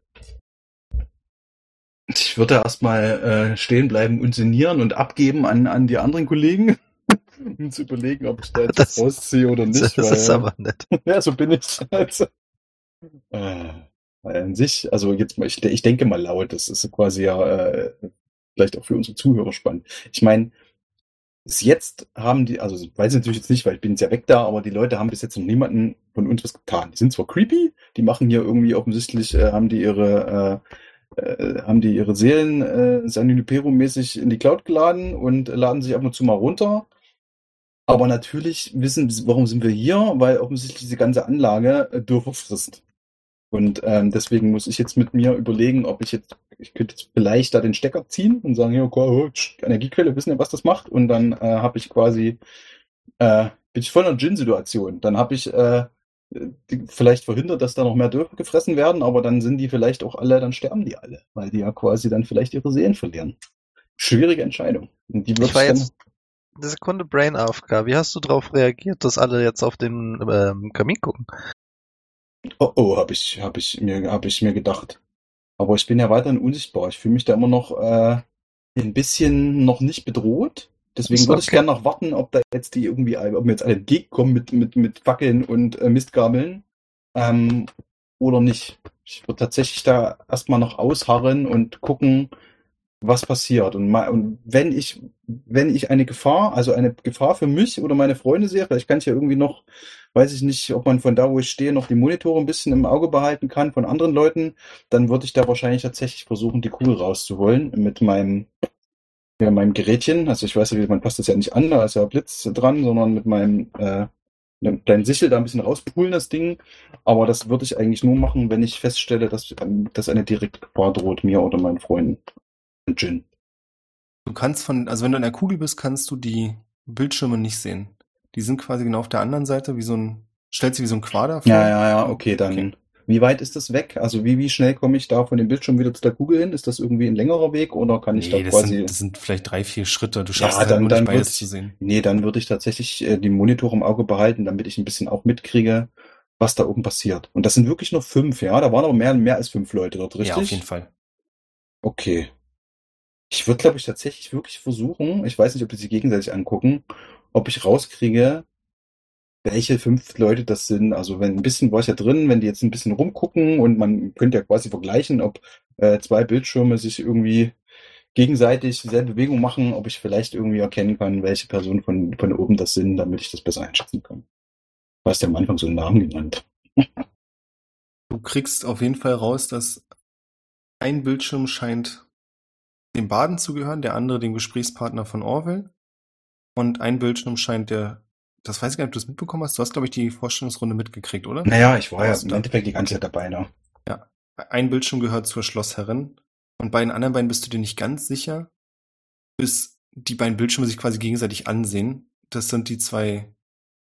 Ich würde erstmal äh, stehen bleiben und sinnieren und abgeben an, an die anderen Kollegen, <laughs> um zu überlegen, ob ich da jetzt Das- rausziehe oder <laughs> nicht. das weil, ist aber nett. <laughs> ja, so bin ich. Also, äh, weil an sich, also jetzt mal, ich, ich denke mal laut, das ist quasi ja äh, vielleicht auch für unsere Zuhörer spannend. Ich meine, bis jetzt haben die, also weiß ich natürlich jetzt nicht, weil ich bin jetzt ja weg da, aber die Leute haben bis jetzt noch niemanden von uns was getan. Die sind zwar creepy, die machen hier irgendwie offensichtlich, äh, haben die ihre äh, äh, haben die ihre Seelen äh, San Junipero-mäßig in die Cloud geladen und laden sich ab und zu mal runter. Aber natürlich wissen, warum sind wir hier? Weil offensichtlich diese ganze Anlage äh, Dürfer frisst. Und ähm, deswegen muss ich jetzt mit mir überlegen, ob ich jetzt, ich könnte jetzt vielleicht da den Stecker ziehen und sagen, ja, okay, oh, Energiequelle, wissen ja, was das macht. Und dann äh, habe ich quasi, äh, bin ich voll in einer Gin-Situation. Dann habe ich äh, vielleicht verhindert, dass da noch mehr Dürfer gefressen werden, aber dann sind die vielleicht auch alle, dann sterben die alle, weil die ja quasi dann vielleicht ihre Seelen verlieren. Schwierige Entscheidung. Und die Ich wird war dann, jetzt eine Sekunde Brain AFK. Wie hast du darauf reagiert, dass alle jetzt auf den ähm, Kamin gucken? Oh, oh, habe ich, hab ich mir, hab ich mir gedacht. Aber ich bin ja weiterhin unsichtbar. Ich fühle mich da immer noch äh, ein bisschen noch nicht bedroht. Deswegen Ist würde ich okay. gerne noch warten, ob da jetzt die irgendwie, ob mir jetzt alle entgegenkommen mit, mit, mit Fackeln und äh, Mistgabeln. Ähm, oder nicht. Ich würde tatsächlich da erstmal noch ausharren und gucken, was passiert. Und, mal, und wenn ich, wenn ich eine Gefahr, also eine Gefahr für mich oder meine Freunde sehe, vielleicht kann ich ja irgendwie noch, weiß ich nicht, ob man von da, wo ich stehe, noch die Monitore ein bisschen im Auge behalten kann von anderen Leuten, dann würde ich da wahrscheinlich tatsächlich versuchen, die Kugel rauszuholen mit meinem, ja, meinem Gerätchen. Also ich weiß ja, man passt das ja nicht an, da ist ja Blitz dran, sondern mit meinem äh, einem kleinen Sichel da ein bisschen rauspulen, das Ding. Aber das würde ich eigentlich nur machen, wenn ich feststelle, dass, dass eine direkte Gefahr droht, mir oder meinen Freunden. Jin. Du kannst von, also wenn du in der Kugel bist, kannst du die Bildschirme nicht sehen. Die sind quasi genau auf der anderen Seite, wie so ein, stellt sich wie so ein Quader vor. Ja, ja, ja, okay, dann. Okay. Wie weit ist das weg? Also wie, wie schnell komme ich da von dem Bildschirm wieder zu der Kugel hin? Ist das irgendwie ein längerer Weg oder kann ich Nee, da das quasi. sind, das sind vielleicht drei, vier Schritte. Du schaffst Ja, es halt dann- dann nicht beides ich- zu sehen. Nee, dann würde ich tatsächlich äh, die Monitore im Auge behalten, damit ich ein bisschen auch mitkriege, was da oben passiert. Und das sind wirklich nur fünf, ja? Da waren aber mehr, mehr als fünf Leute dort, richtig? Ja, auf jeden Fall. Okay. Ich würde, glaube ich, tatsächlich wirklich versuchen, ich weiß nicht, ob die sich gegenseitig angucken, ob ich rauskriege, welche fünf Leute das sind. Also wenn ein bisschen war ich ja drin, wenn die jetzt ein bisschen rumgucken und man könnte ja quasi vergleichen, ob äh, zwei Bildschirme sich irgendwie gegenseitig dieselbe Bewegung machen, ob ich vielleicht irgendwie erkennen kann, welche Personen von, von oben das sind, damit ich das besser einschätzen kann. Du hast ja am Anfang so einen Namen genannt. Du kriegst auf jeden Fall raus, dass ein Bildschirm scheint dem Baden zu gehören, der andere dem Gesprächspartner von Orwell. Und ein Bildschirm scheint der, das weiß ich gar nicht, ob du das mitbekommen hast. Du hast, glaube ich, die Vorstellungsrunde mitgekriegt, oder? Naja, ich war ja im? Endeffekt die ganze Zeit dabei, ne? Ein Bildschirm gehört zur Schlossherrin und bei den anderen beiden bist du dir nicht ganz sicher, bis die beiden Bildschirme sich quasi gegenseitig ansehen. Das sind die zwei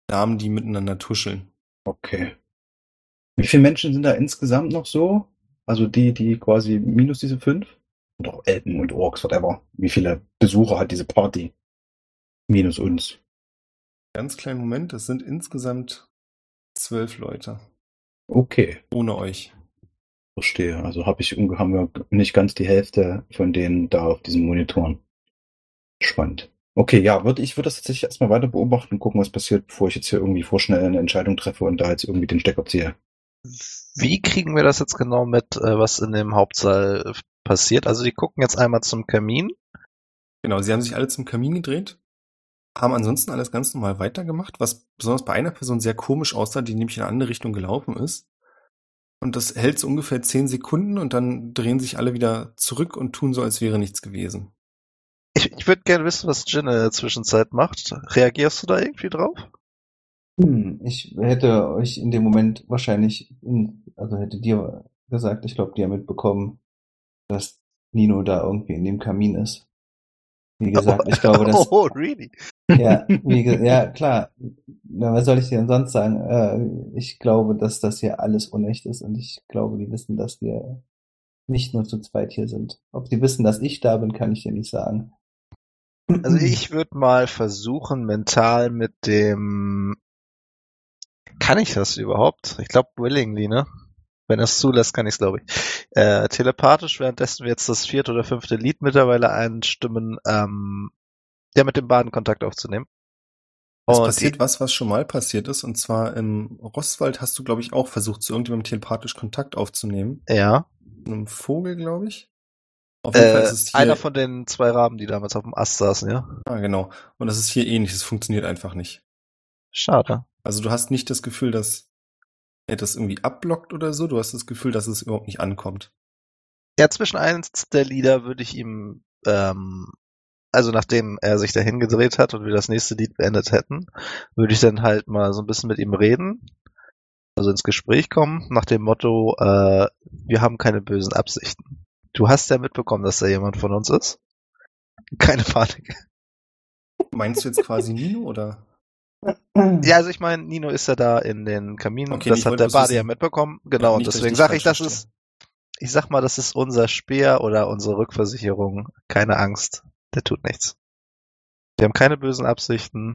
Damen, die miteinander tuscheln. Okay. Wie viele Menschen sind da insgesamt noch so? Also die, die quasi minus diese fünf? Oder auch Elben und Orks, whatever. Wie viele Besucher hat diese Party? Minus uns. Ganz kleinen Moment, das sind insgesamt zwölf Leute. Okay, Ohne euch. verstehe. Also habe ich haben wir nicht ganz die Hälfte von denen da auf diesen Monitoren. Spannend. Okay, ja, würde ich würde das tatsächlich erstmal weiter beobachten und gucken, was passiert, bevor ich jetzt hier irgendwie vorschnell eine Entscheidung treffe und da jetzt irgendwie den Stecker ziehe. Wie kriegen wir das jetzt genau mit, äh, was in dem Hauptsaal äh, passiert? Also die gucken jetzt einmal zum Kamin. Genau, sie haben sich alle zum Kamin gedreht, haben ansonsten alles ganz normal weitergemacht, was besonders bei einer Person sehr komisch aussah, die nämlich in eine andere Richtung gelaufen ist. Und das hält so ungefähr zehn Sekunden und dann drehen sich alle wieder zurück und tun so, als wäre nichts gewesen. Ich, ich würde gerne wissen, was Jin in der Zwischenzeit macht. Reagierst du da irgendwie drauf? Hm, ich hätte euch in dem Moment wahrscheinlich, also hätte dir gesagt, ich glaube, die haben mitbekommen, dass Nino da irgendwie in dem Kamin ist. Wie gesagt, ich glaube, <laughs> dass, Oh, really? ja, wie, ja, klar. Na, was soll ich dir denn sonst sagen? Äh, ich glaube, dass das hier alles unecht ist und ich glaube, die wissen, dass wir nicht nur zu zweit hier sind. Ob die wissen, dass ich da bin, kann ich dir nicht sagen. Also ich würde mal versuchen, mental mit dem Kann ich das überhaupt? Ich glaube willingly, ne? Wenn er es zulässt, kann ich es, glaube ich. Äh, telepathisch, währenddessen wir jetzt das vierte oder fünfte Lied mittlerweile einstimmen, ähm, ja, mit dem Baden Kontakt aufzunehmen. Es Und passiert was, was schon mal passiert ist. Und zwar im Rostwald hast du, glaube ich, auch versucht, zu irgendjemandem telepathisch Kontakt aufzunehmen. Ja. Einem Vogel, glaube ich. Auf jeden Fall Äh, ist es hier. einer von den zwei Raben, die damals auf dem Ast saßen, ja. ah, genau. Und das ist hier ähnlich. Es funktioniert einfach nicht. Schade. Also du hast nicht das Gefühl, dass das irgendwie abblockt oder so. Du hast das Gefühl, dass es überhaupt nicht ankommt. Ja, zwischen eins der Lieder würde ich ihm, ähm, also nachdem er sich dahin gedreht hat und wir das nächste Lied beendet hätten, würde ich dann halt mal so ein bisschen mit ihm reden, also ins Gespräch kommen, nach dem Motto, äh, wir haben keine bösen Absichten. Du hast ja mitbekommen, dass da jemand von uns ist. Keine Panik. Meinst du jetzt quasi Nino oder? Ja, <clears throat> also ich meine, Nino ist ja da in den Kaminen. Okay, das hat der Bade ja mitbekommen. Genau, und deswegen sage ich, das ist, ich sag mal, das ist unser Speer oder unsere Rückversicherung. Keine Angst, der tut nichts. Wir haben keine bösen Absichten.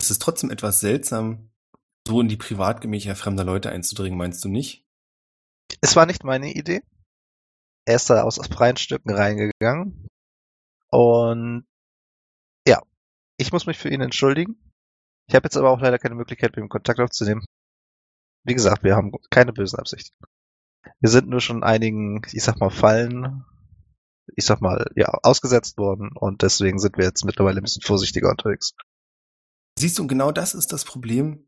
Es ist trotzdem etwas seltsam, so in die Privatgemächer fremder Leute einzudringen, meinst du nicht? Es war nicht meine Idee. Er ist da aus freien Stücken reingegangen. Und ja, ich muss mich für ihn entschuldigen. Ich habe jetzt aber auch leider keine Möglichkeit, mit ihm Kontakt aufzunehmen. Wie gesagt, wir haben keine bösen Absichten. Wir sind nur schon einigen, ich sag mal, Fallen, ich sag mal, ja, ausgesetzt worden und deswegen sind wir jetzt mittlerweile ein bisschen vorsichtiger unterwegs. Siehst du, genau das ist das Problem,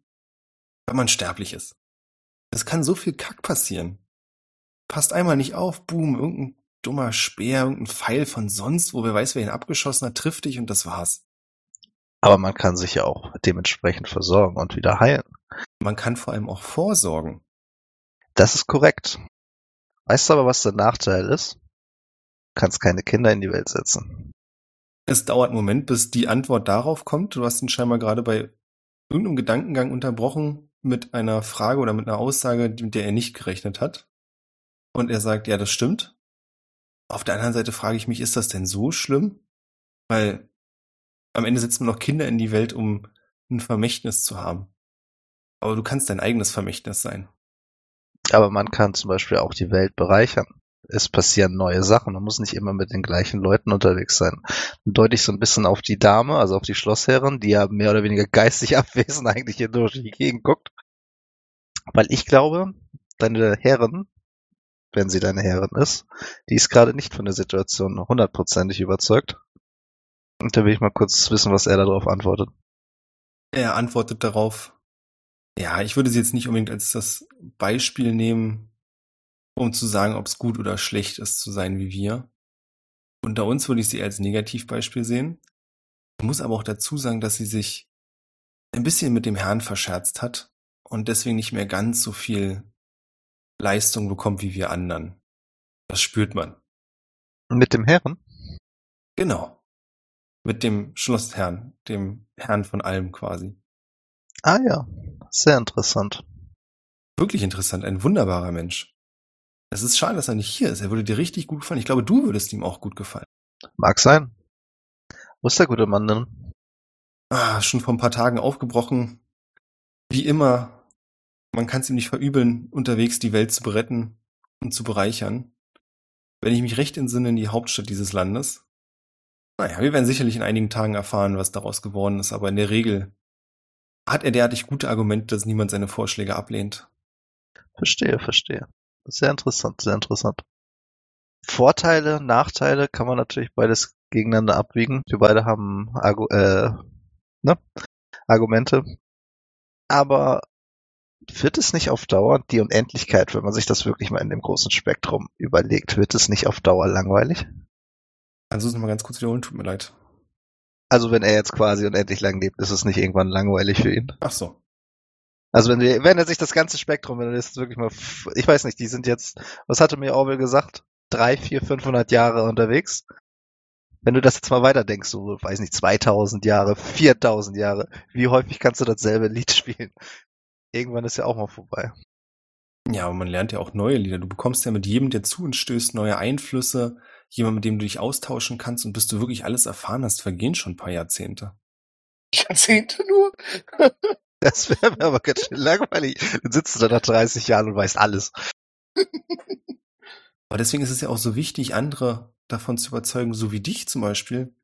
wenn man sterblich ist. Es kann so viel Kack passieren. Passt einmal nicht auf, boom, irgendein dummer Speer, irgendein Pfeil von sonst, wo wer weiß, wer ihn abgeschossen hat, trifft dich und das war's. Aber man kann sich ja auch dementsprechend versorgen und wieder heilen. Man kann vor allem auch vorsorgen. Das ist korrekt. Weißt du aber, was der Nachteil ist? Du kannst keine Kinder in die Welt setzen. Es dauert einen Moment, bis die Antwort darauf kommt. Du hast ihn scheinbar gerade bei irgendeinem Gedankengang unterbrochen mit einer Frage oder mit einer Aussage, mit der er nicht gerechnet hat. Und er sagt, ja, das stimmt. Auf der anderen Seite frage ich mich, ist das denn so schlimm? Weil am Ende setzt man noch Kinder in die Welt, um ein Vermächtnis zu haben. Aber du kannst dein eigenes Vermächtnis sein. Aber man kann zum Beispiel auch die Welt bereichern. Es passieren neue Sachen. Man muss nicht immer mit den gleichen Leuten unterwegs sein. Dann deute ich so ein bisschen auf die Dame, also auf die Schlossherrin, die ja mehr oder weniger geistig <laughs> abwesend eigentlich hier durch die Gegend guckt. Weil ich glaube, deine Herrin, wenn sie deine Herrin ist, die ist gerade nicht von der Situation hundertprozentig überzeugt. Und da will ich mal kurz wissen, was er darauf antwortet. Er antwortet darauf, ja, ich würde sie jetzt nicht unbedingt als das Beispiel nehmen, um zu sagen, ob es gut oder schlecht ist, zu sein wie wir. Unter uns würde ich sie als Negativbeispiel sehen. Ich muss aber auch dazu sagen, dass sie sich ein bisschen mit dem Herrn verscherzt hat und deswegen nicht mehr ganz so viel Leistung bekommt wie wir anderen. Das spürt man. Mit dem Herren? Genau. Mit dem Schlossherrn, dem Herrn von allem quasi. Ah ja, sehr interessant. Wirklich interessant, ein wunderbarer Mensch. Es ist schade, dass er nicht hier ist. Er würde dir richtig gut gefallen. Ich glaube, du würdest ihm auch gut gefallen. Mag sein. Wo ist der gute Mann denn? Ah, schon vor ein paar Tagen aufgebrochen. Wie immer, man kann es ihm nicht verübeln, unterwegs die Welt zu beretten und zu bereichern. Wenn ich mich recht entsinne, in die Hauptstadt dieses Landes. Naja, wir werden sicherlich in einigen Tagen erfahren, was daraus geworden ist, aber in der Regel hat er derartig gute Argumente, dass niemand seine Vorschläge ablehnt. Verstehe, verstehe. Sehr interessant, sehr interessant. Vorteile, Nachteile kann man natürlich beides gegeneinander abwiegen. Wir beide haben Argu äh, ne? Argumente. Aber wird es nicht auf Dauer die Unendlichkeit, wenn man sich das wirklich mal in dem großen Spektrum überlegt, wird es nicht auf Dauer langweilig? Kannst du es nochmal ganz kurz wiederholen? Tut mir leid. Also wenn er jetzt quasi unendlich lang lebt, ist es nicht irgendwann langweilig für ihn. Ach so. Also wenn wir, wenn er sich das ganze Spektrum, wenn er das wirklich mal, ich weiß nicht, die sind jetzt, was hatte mir Orwell gesagt? Drei, vier, 500 Jahre unterwegs. Wenn du das jetzt mal weiterdenkst, so, weiß nicht, 2000 Jahre, 4000 Jahre, wie häufig kannst du dasselbe Lied <laughs> spielen? Irgendwann ist ja auch mal vorbei. Ja, aber man lernt ja auch neue Lieder. Du bekommst ja mit jedem, der zu uns stößt, neue Einflüsse, jemand, mit dem du dich austauschen kannst und bis du wirklich alles erfahren hast, vergehen schon ein paar Jahrzehnte. Jahrzehnte nur? <laughs> Das wäre mir aber ganz schön langweilig. Dann sitzt du da nach 30 Jahren und weißt alles. <laughs> Aber deswegen ist es ja auch so wichtig, andere davon zu überzeugen, so wie dich zum Beispiel,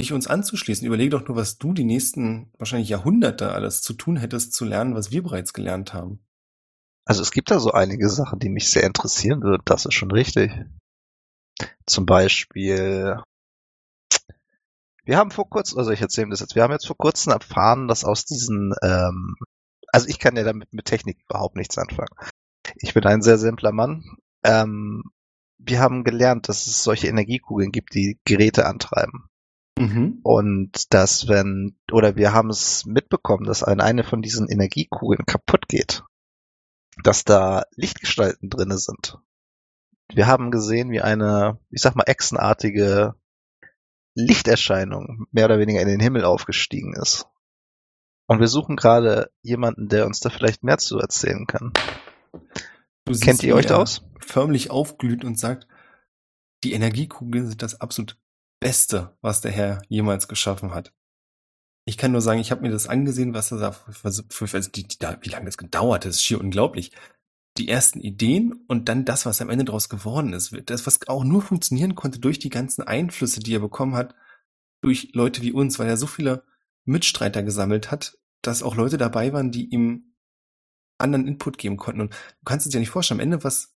dich uns anzuschließen. Überlege doch nur, was du die nächsten wahrscheinlich Jahrhunderte alles zu tun hättest, zu lernen, was wir bereits gelernt haben. Also es gibt da so einige Sachen, die mich sehr interessieren würden. Das ist schon richtig. Zum Beispiel, wir haben vor kurzem, also ich erzähle das jetzt, wir haben jetzt vor kurzem erfahren, dass aus diesen, ähm, also ich kann ja damit mit Technik überhaupt nichts anfangen. Ich bin ein sehr simpler Mann. Ähm, wir haben gelernt, dass es solche Energiekugeln gibt, die Geräte antreiben. Mhm. Und dass wenn, oder wir haben es mitbekommen, dass eine, eine von diesen Energiekugeln kaputt geht, dass da Lichtgestalten drinne sind. Wir haben gesehen, wie eine, ich sag mal, echsenartige Lichterscheinung mehr oder weniger in den Himmel aufgestiegen ist. Und wir suchen gerade jemanden, der uns da vielleicht mehr zu erzählen kann. Du Kennt ihr euch da aus? Förmlich aufglüht und sagt, die Energiekugeln sind das absolut Beste, was der Herr jemals geschaffen hat. Ich kann nur sagen, ich habe mir das angesehen, was er da für, für, für also die, die, wie lange das gedauert hat, ist schier unglaublich. Die ersten Ideen und dann das, was am Ende daraus geworden ist. Das, was auch nur funktionieren konnte durch die ganzen Einflüsse, die er bekommen hat, durch Leute wie uns, weil er so viele Mitstreiter gesammelt hat, dass auch Leute dabei waren, die ihm anderen Input geben konnten. Und du kannst es dir nicht vorstellen, am Ende, was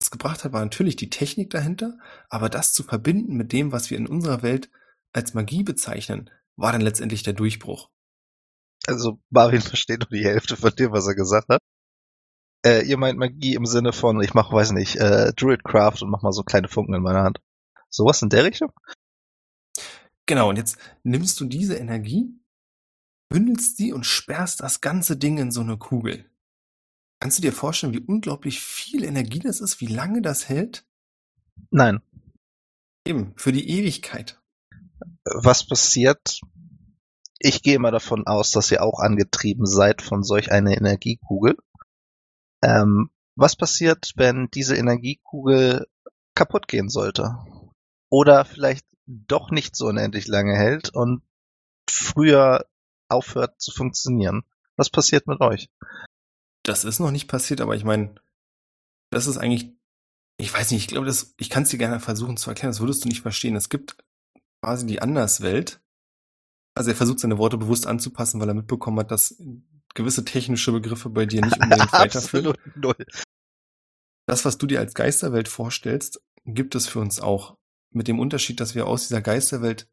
es gebracht hat, war natürlich die Technik dahinter, aber das zu verbinden mit dem, was wir in unserer Welt als Magie bezeichnen, war dann letztendlich der Durchbruch. Also Marvin versteht nur die Hälfte von dem, was er gesagt hat. Äh, ihr meint Magie im Sinne von, ich mache, weiß nicht, äh, Druidcraft und mach mal so kleine Funken in meiner Hand. Sowas in der Richtung? Genau, und jetzt nimmst du diese Energie, bündelst sie und sperrst das ganze Ding in so eine Kugel. Kannst du dir vorstellen, wie unglaublich viel Energie das ist, wie lange das hält? Nein. Eben, für die Ewigkeit. Was passiert? Ich gehe mal davon aus, dass ihr auch angetrieben seid von solch einer Energiekugel. Ähm, was passiert, wenn diese Energiekugel kaputt gehen sollte? Oder vielleicht doch nicht so unendlich lange hält und früher aufhört zu funktionieren? Was passiert mit euch? Das ist noch nicht passiert, aber ich meine, das ist eigentlich, ich weiß nicht, ich glaube, das, ich kann es dir gerne versuchen zu erklären, das würdest du nicht verstehen. Es gibt quasi die Anderswelt. Also er versucht seine Worte bewusst anzupassen, weil er mitbekommen hat, dass gewisse technische Begriffe bei dir nicht unbedingt <laughs> weiterführen. Null. Das, was du dir als Geisterwelt vorstellst, gibt es für uns auch. Mit dem Unterschied, dass wir aus dieser Geisterwelt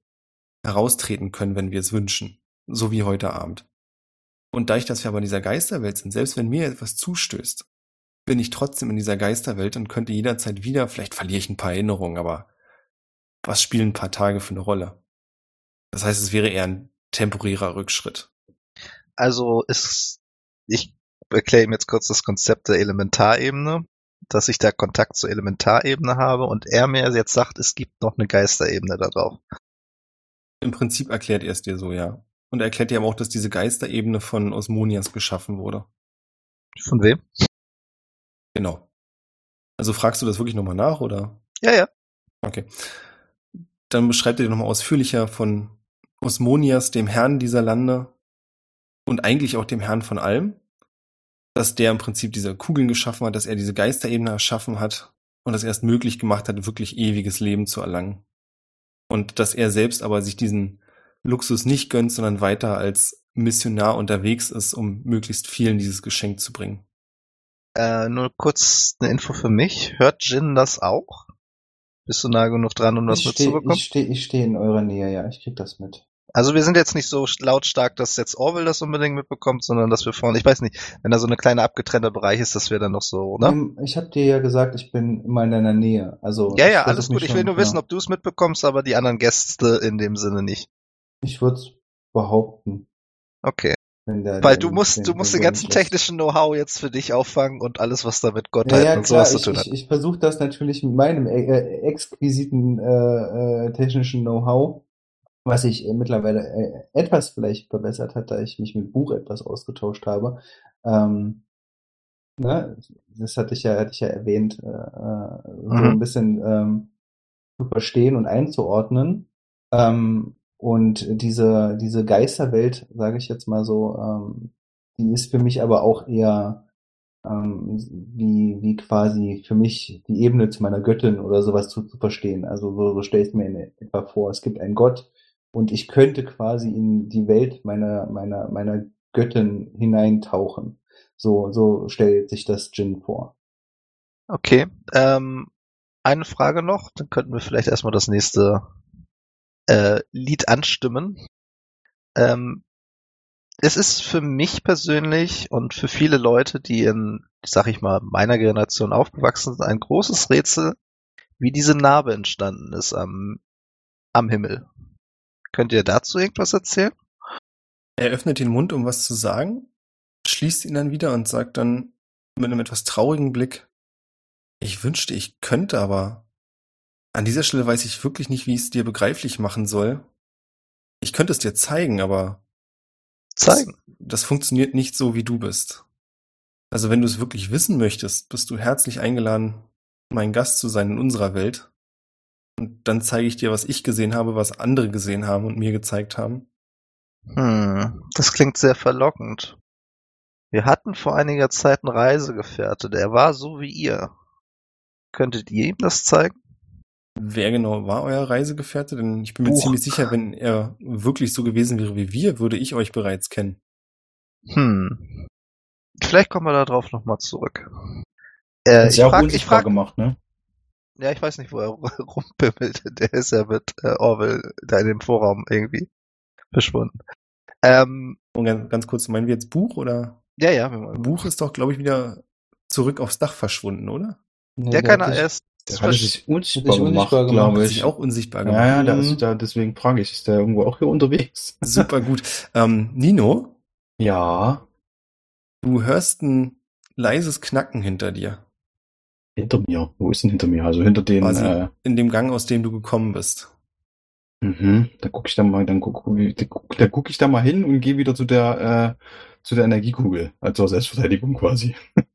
heraustreten können, wenn wir es wünschen. So wie heute Abend. Und dadurch, dass wir aber in dieser Geisterwelt sind, selbst wenn mir etwas zustößt, bin ich trotzdem in dieser Geisterwelt und könnte jederzeit wieder, vielleicht verliere ich ein paar Erinnerungen, aber was spielen ein paar Tage für eine Rolle? Das heißt, es wäre eher ein temporärer Rückschritt. Also ist, ich erkläre ihm jetzt kurz das Konzept der Elementarebene, dass ich da Kontakt zur Elementarebene habe und er mir jetzt sagt, es gibt noch eine Geisterebene da drauf. Im Prinzip erklärt er es dir so, ja. Und er erklärt dir aber auch, dass diese Geisterebene von Osmonias geschaffen wurde. Von wem? Genau. Also fragst du das wirklich nochmal nach, oder? Ja, ja. Okay. Dann beschreibt er dir nochmal ausführlicher von Osmonias, dem Herrn dieser Lande und eigentlich auch dem Herrn von allem, dass der im Prinzip diese Kugeln geschaffen hat, dass er diese Geisterebene erschaffen hat und das erst möglich gemacht hat, wirklich ewiges Leben zu erlangen. Und dass er selbst aber sich diesen Luxus nicht gönnt, sondern weiter als Missionar unterwegs ist, um möglichst vielen dieses Geschenk zu bringen. Äh, nur kurz eine Info für mich. Hört Jin das auch? Bist du nah genug dran, um das ich stehe mitzubekommen? ich steh, ich steh in eurer Nähe, ja, ich krieg das mit. Also wir sind jetzt nicht so lautstark, dass jetzt Orwell das unbedingt mitbekommt, sondern dass wir vorne, ich weiß nicht, wenn da so eine kleine abgetrennter Bereich ist, dass wir dann noch so, ne? Ähm, Ich habe dir ja gesagt, ich bin immer in deiner Nähe. Also Ja, ja, alles gut. Ich will nur wissen, ja. ob du es mitbekommst, aber die anderen Gäste in dem Sinne nicht. Ich würde behaupten, Okay. Weil du musst, du musst den ganzen technischen Know-how jetzt für dich auffangen und alles, was da mit Ja, Gottheit ja, und klar, sowas zu tun hat. ich, ich versuche das natürlich mit meinem äh, äh, exquisiten äh, äh, technischen Know-how, was sich äh, mittlerweile äh, etwas vielleicht verbessert hat, da ich mich mit Buch etwas ausgetauscht habe. Ähm, ne, das hatte ich ja, hatte ich ja erwähnt, äh, äh, so Mhm. ein bisschen ähm, zu verstehen und einzuordnen. Ähm, Und diese, diese Geisterwelt, sage ich jetzt mal so, ähm, die ist für mich aber auch eher ähm, wie, wie quasi für mich die Ebene zu meiner Göttin oder sowas zu, zu verstehen. Also so, so stelle ich mir in etwa vor. Es gibt einen Gott und ich könnte quasi in die Welt meiner, meiner, meiner Göttin hineintauchen. So, so stellt sich das Jin vor. Okay. Ähm, eine Frage noch, dann könnten wir vielleicht erstmal das nächste äh, Lied anstimmen. Ähm, es ist für mich persönlich und für viele Leute, die in, sag ich mal, meiner Generation aufgewachsen sind, ein großes Rätsel, wie diese Narbe entstanden ist am, am Himmel. Könnt ihr dazu irgendwas erzählen? Er öffnet den Mund, um was zu sagen, schließt ihn dann wieder und sagt dann mit einem etwas traurigen Blick, ich wünschte, ich könnte, aber an dieser Stelle weiß ich wirklich nicht, wie ich es dir begreiflich machen soll. Ich könnte es dir zeigen, aber Zeigen. Das, das funktioniert nicht so, wie du bist. Also wenn du es wirklich wissen möchtest, bist du herzlich eingeladen, mein Gast zu sein in unserer Welt. Und dann zeige ich dir, was ich gesehen habe, was andere gesehen haben und mir gezeigt haben. Hm, das klingt sehr verlockend. Wir hatten vor einiger Zeit einen Reisegefährte, der war so wie ihr. Könntet ihr ihm das zeigen? Wer genau war euer Reisegefährte? Denn ich bin mir Buch. ziemlich sicher, wenn er wirklich so gewesen wäre wie wir, würde ich euch bereits kennen. Hm. Vielleicht kommen wir darauf nochmal zurück. Äh, Ist ich ja auch frag, ich unsichtbar frag, gemacht, ne? Ja, ich weiß nicht, wo er <laughs> rumpimmelt. Der ist ja mit äh, Orwell da in dem Vorraum irgendwie verschwunden. Ähm, Und ganz, ganz kurz, meinen wir jetzt Buch oder? ja, ja, Buch ist doch, glaube ich, wieder zurück aufs Dach verschwunden, oder? Nee, der der kann hat er ist Der versch- sich unsichtbar, sich gemacht, unsichtbar gemacht. glaube Hat ich. sich auch unsichtbar gemacht. ja, ja, da ist, da, deswegen frage ich, ist der irgendwo auch hier unterwegs? <laughs> Super gut. Ähm, Nino, Ja, du hörst ein leises Knacken hinter dir. Hinter mir. Wo ist denn hinter mir? Also hinter den, Quasi äh, in dem Gang, aus dem du gekommen bist. mhm, da gucke ich da mal, dann guck, da guck, da guck ich da mal hin und gehe wieder zu der, äh, zu der Energiekugel. Also Selbstverteidigung quasi. <laughs>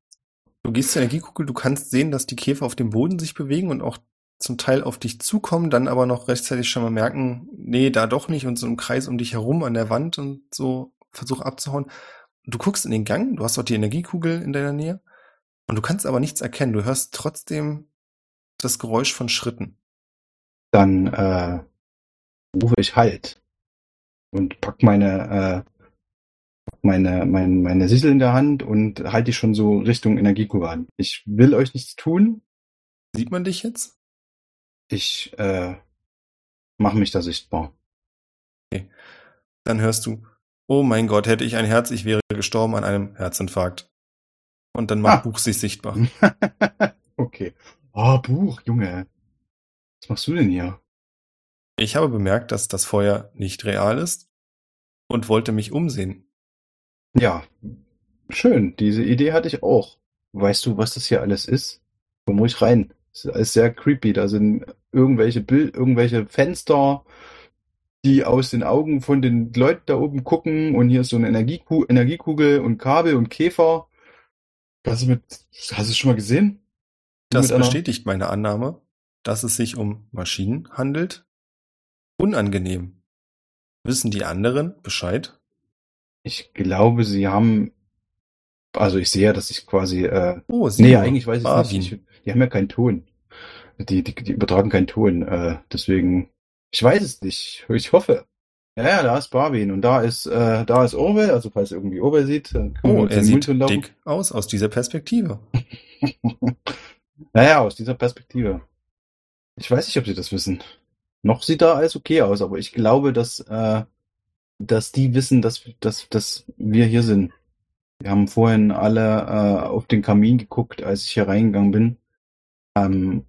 Du gehst zur Energiekugel, du kannst sehen, dass die Käfer auf dem Boden sich bewegen und auch zum Teil auf dich zukommen, dann aber noch rechtzeitig schon mal merken, nee, da doch nicht und so im Kreis um dich herum an der Wand und so versuch abzuhauen. Du guckst in den Gang, du hast auch die Energiekugel in deiner Nähe und du kannst aber nichts erkennen. Du hörst trotzdem das Geräusch von Schritten. Dann, äh, rufe ich halt. Und pack meine, äh, meine, mein, meine Sichel in der Hand und halte die schon so Richtung Energiekugel an. Ich will euch nichts tun. Sieht man dich jetzt? Ich, äh, mache mich da sichtbar. Dann hörst du, oh mein Gott, hätte ich ein Herz, ich wäre gestorben an einem Herzinfarkt. Und dann macht Ah. Buch sich sichtbar. <laughs> okay. Oh, Buch, Junge. Was machst du denn hier? Ich habe bemerkt, dass das Feuer nicht real ist und wollte mich umsehen. Ja, schön. Diese Idee hatte ich auch. Weißt du, was das hier alles ist? Komm ruhig rein. Das ist alles sehr creepy. Da sind irgendwelche Bild, irgendwelche Fenster, die aus den Augen von den Leuten da oben gucken und hier ist so eine Energieku Energiekugel und Kabel und Käfer. Hast du mit, hast du es schon mal gesehen? Das einer- bestätigt meine Annahme, dass es sich um Maschinen handelt. Unangenehm. Wissen die anderen Bescheid? Ich glaube, sie haben, also ich sehe ja, dass ich quasi, äh, Oh, sie. nee, eigentlich weiß ich es nicht. Ich, die haben ja keinen Ton. Die, die, die übertragen keinen Ton, äh, deswegen, ich weiß es nicht. Ich hoffe. Ja, ja, da ist Barwin und da ist, äh, da ist Orwell, also falls irgendwie Orwell sieht, Oh, er Mund sieht hinlaufen. dick aus aus dieser Perspektive. <laughs> naja, aus dieser Perspektive. Ich weiß nicht, ob sie das wissen. Noch sieht da alles okay aus, aber ich glaube, dass, äh, dass die wissen, dass, dass, dass wir hier sind. Wir haben vorhin alle äh, auf den Kamin geguckt, als ich hier reingegangen bin. Ähm,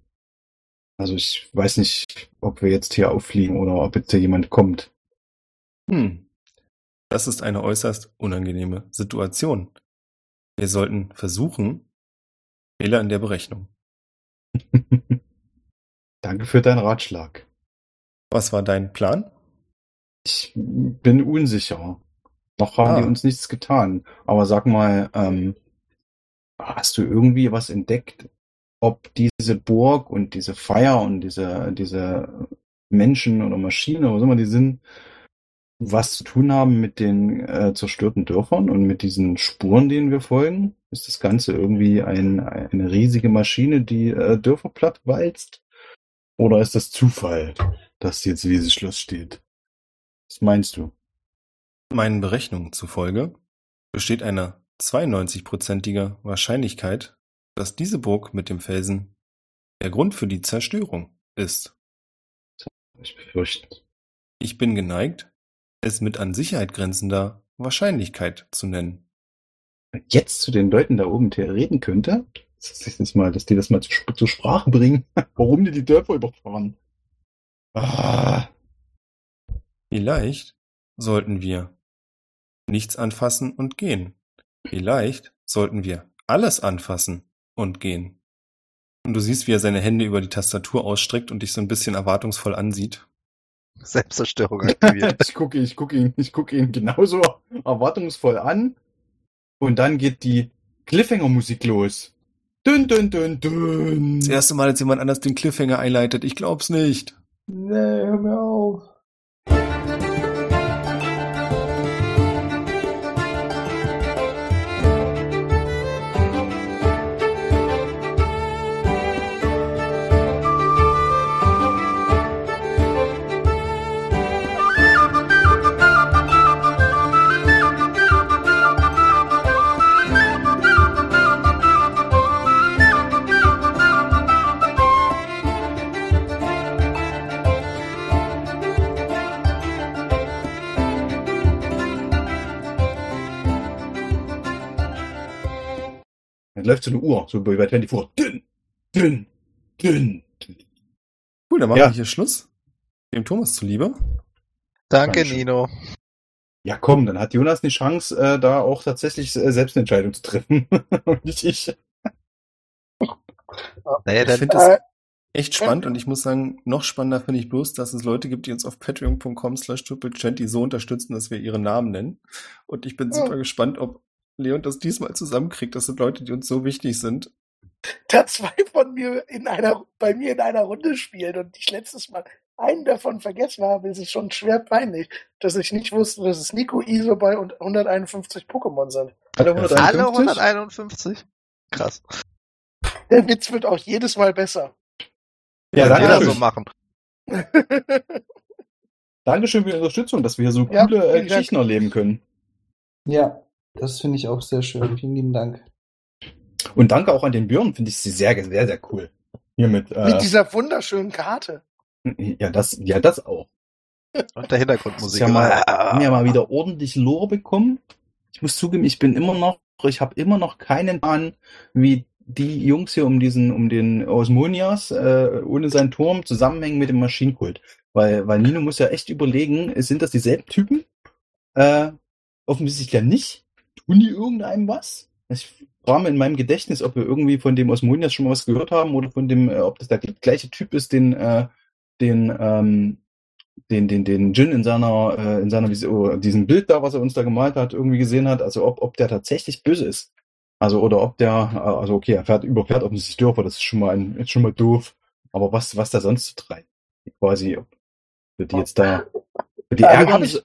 also ich weiß nicht, ob wir jetzt hier auffliegen oder ob jetzt hier jemand kommt. Hm. Das ist eine äußerst unangenehme Situation. Wir sollten versuchen, Fehler in der Berechnung. <laughs> Danke für deinen Ratschlag. Was war dein Plan? Ich bin unsicher. Noch haben Ah. die uns nichts getan. Aber sag mal, ähm, hast du irgendwie was entdeckt, ob diese Burg und diese Feier und diese, diese Menschen oder Maschine, was immer die sind, was zu tun haben mit den äh, zerstörten Dörfern und mit diesen Spuren, denen wir folgen? Ist das Ganze irgendwie ein, eine riesige Maschine, die äh, Dörfer platt walzt? Oder ist das Zufall, dass jetzt dieses Schloss steht? Was meinst du? Meinen Berechnungen zufolge besteht eine 92-prozentige Wahrscheinlichkeit, dass diese Burg mit dem Felsen der Grund für die Zerstörung ist. Ich befürchte. Ich bin geneigt, es mit an Sicherheit grenzender Wahrscheinlichkeit zu nennen. Jetzt zu den Leuten da oben der reden könnte, das ist mal, dass die das mal zu, zur Sprache bringen, <laughs> warum die die Dörfer überfahren. Ah. Vielleicht sollten wir nichts anfassen und gehen. Vielleicht sollten wir alles anfassen und gehen. Und du siehst, wie er seine Hände über die Tastatur ausstreckt und dich so ein bisschen erwartungsvoll ansieht. Selbstzerstörung <laughs> aktiviert. ich gucke ich guck ihn, ich gucke ihn genauso erwartungsvoll an. Und dann geht die Cliffhanger-Musik los. Dün, dün, dün, dün. Das erste Mal, dass jemand anders den Cliffhanger einleitet. Ich glaub's nicht. Nee, hör mir auf. Läuft so eine Uhr, so bei 24. Dünn, dünn, dünn. Cool, dann machen Ja. wir hier Schluss. Dem Thomas zuliebe. Danke, Dankeschön. Nino. Ja, komm, dann hat Jonas eine Chance, äh, da auch tatsächlich äh, selbst eine Entscheidung zu treffen. <laughs> Und nicht ich. Naja, Ich finde das Äh, echt spannend und ich muss sagen, noch spannender finde ich bloß, dass es Leute gibt, die uns auf patreon.com slash so unterstützen, dass wir ihre Namen nennen. Und ich bin super gespannt, ob Leon das diesmal zusammenkriegt. Das sind Leute, die uns so wichtig sind. da zwei von mir in einer, bei mir in einer Runde spielen und ich letztes Mal einen davon vergessen habe, ist es schon schwer peinlich, dass ich nicht wusste, dass es Nico Isobei und 151 Pokémon sind. Alle alle 151? Krass. Der Witz wird auch jedes Mal besser. Ja, Kann jeder danke. so machen. Dankeschön für die Unterstützung, dass wir hier so Ja, coole äh. Geschichten erleben können. Ja, das finde ich auch sehr schön. Vielen lieben Dank. Und danke auch an den Björn, finde ich sie sehr, sehr, sehr cool. Hier mit, äh, Mit dieser wunderschönen Karte. ja, das, ja, das auch. Und der Hintergrundmusik. Ja mal, haben ja mal wieder ordentlich Lore bekommen. Ich muss zugeben, ich bin immer noch, ich habe immer noch keinen Plan, wie die Jungs hier um diesen, um den Osmonias, äh, ohne seinen Turm zusammenhängen mit dem Maschinenkult. Weil, weil Nino muss ja echt überlegen, sind das dieselben Typen? Äh, offensichtlich ja nicht. Tun die irgendeinem was? Ich frage mir in meinem Gedächtnis, ob wir irgendwie von dem Osmonias schon mal was gehört haben oder von dem, äh, ob das der gleiche Typ ist, den, äh, den, ähm, den, den, den Jin in seiner, äh, in seiner, Vision- oh, diesem Bild da, was er uns da gemalt hat, irgendwie gesehen hat, also ob, ob der tatsächlich böse ist. Also, oder ob der, äh, also okay, er fährt, überfährt offensichtlich Dörfer, das ist schon mal ein, ist schon mal doof. Aber was, was da sonst zu treibt? Quasi, ob die jetzt da, die Ja, die ärgern, ich-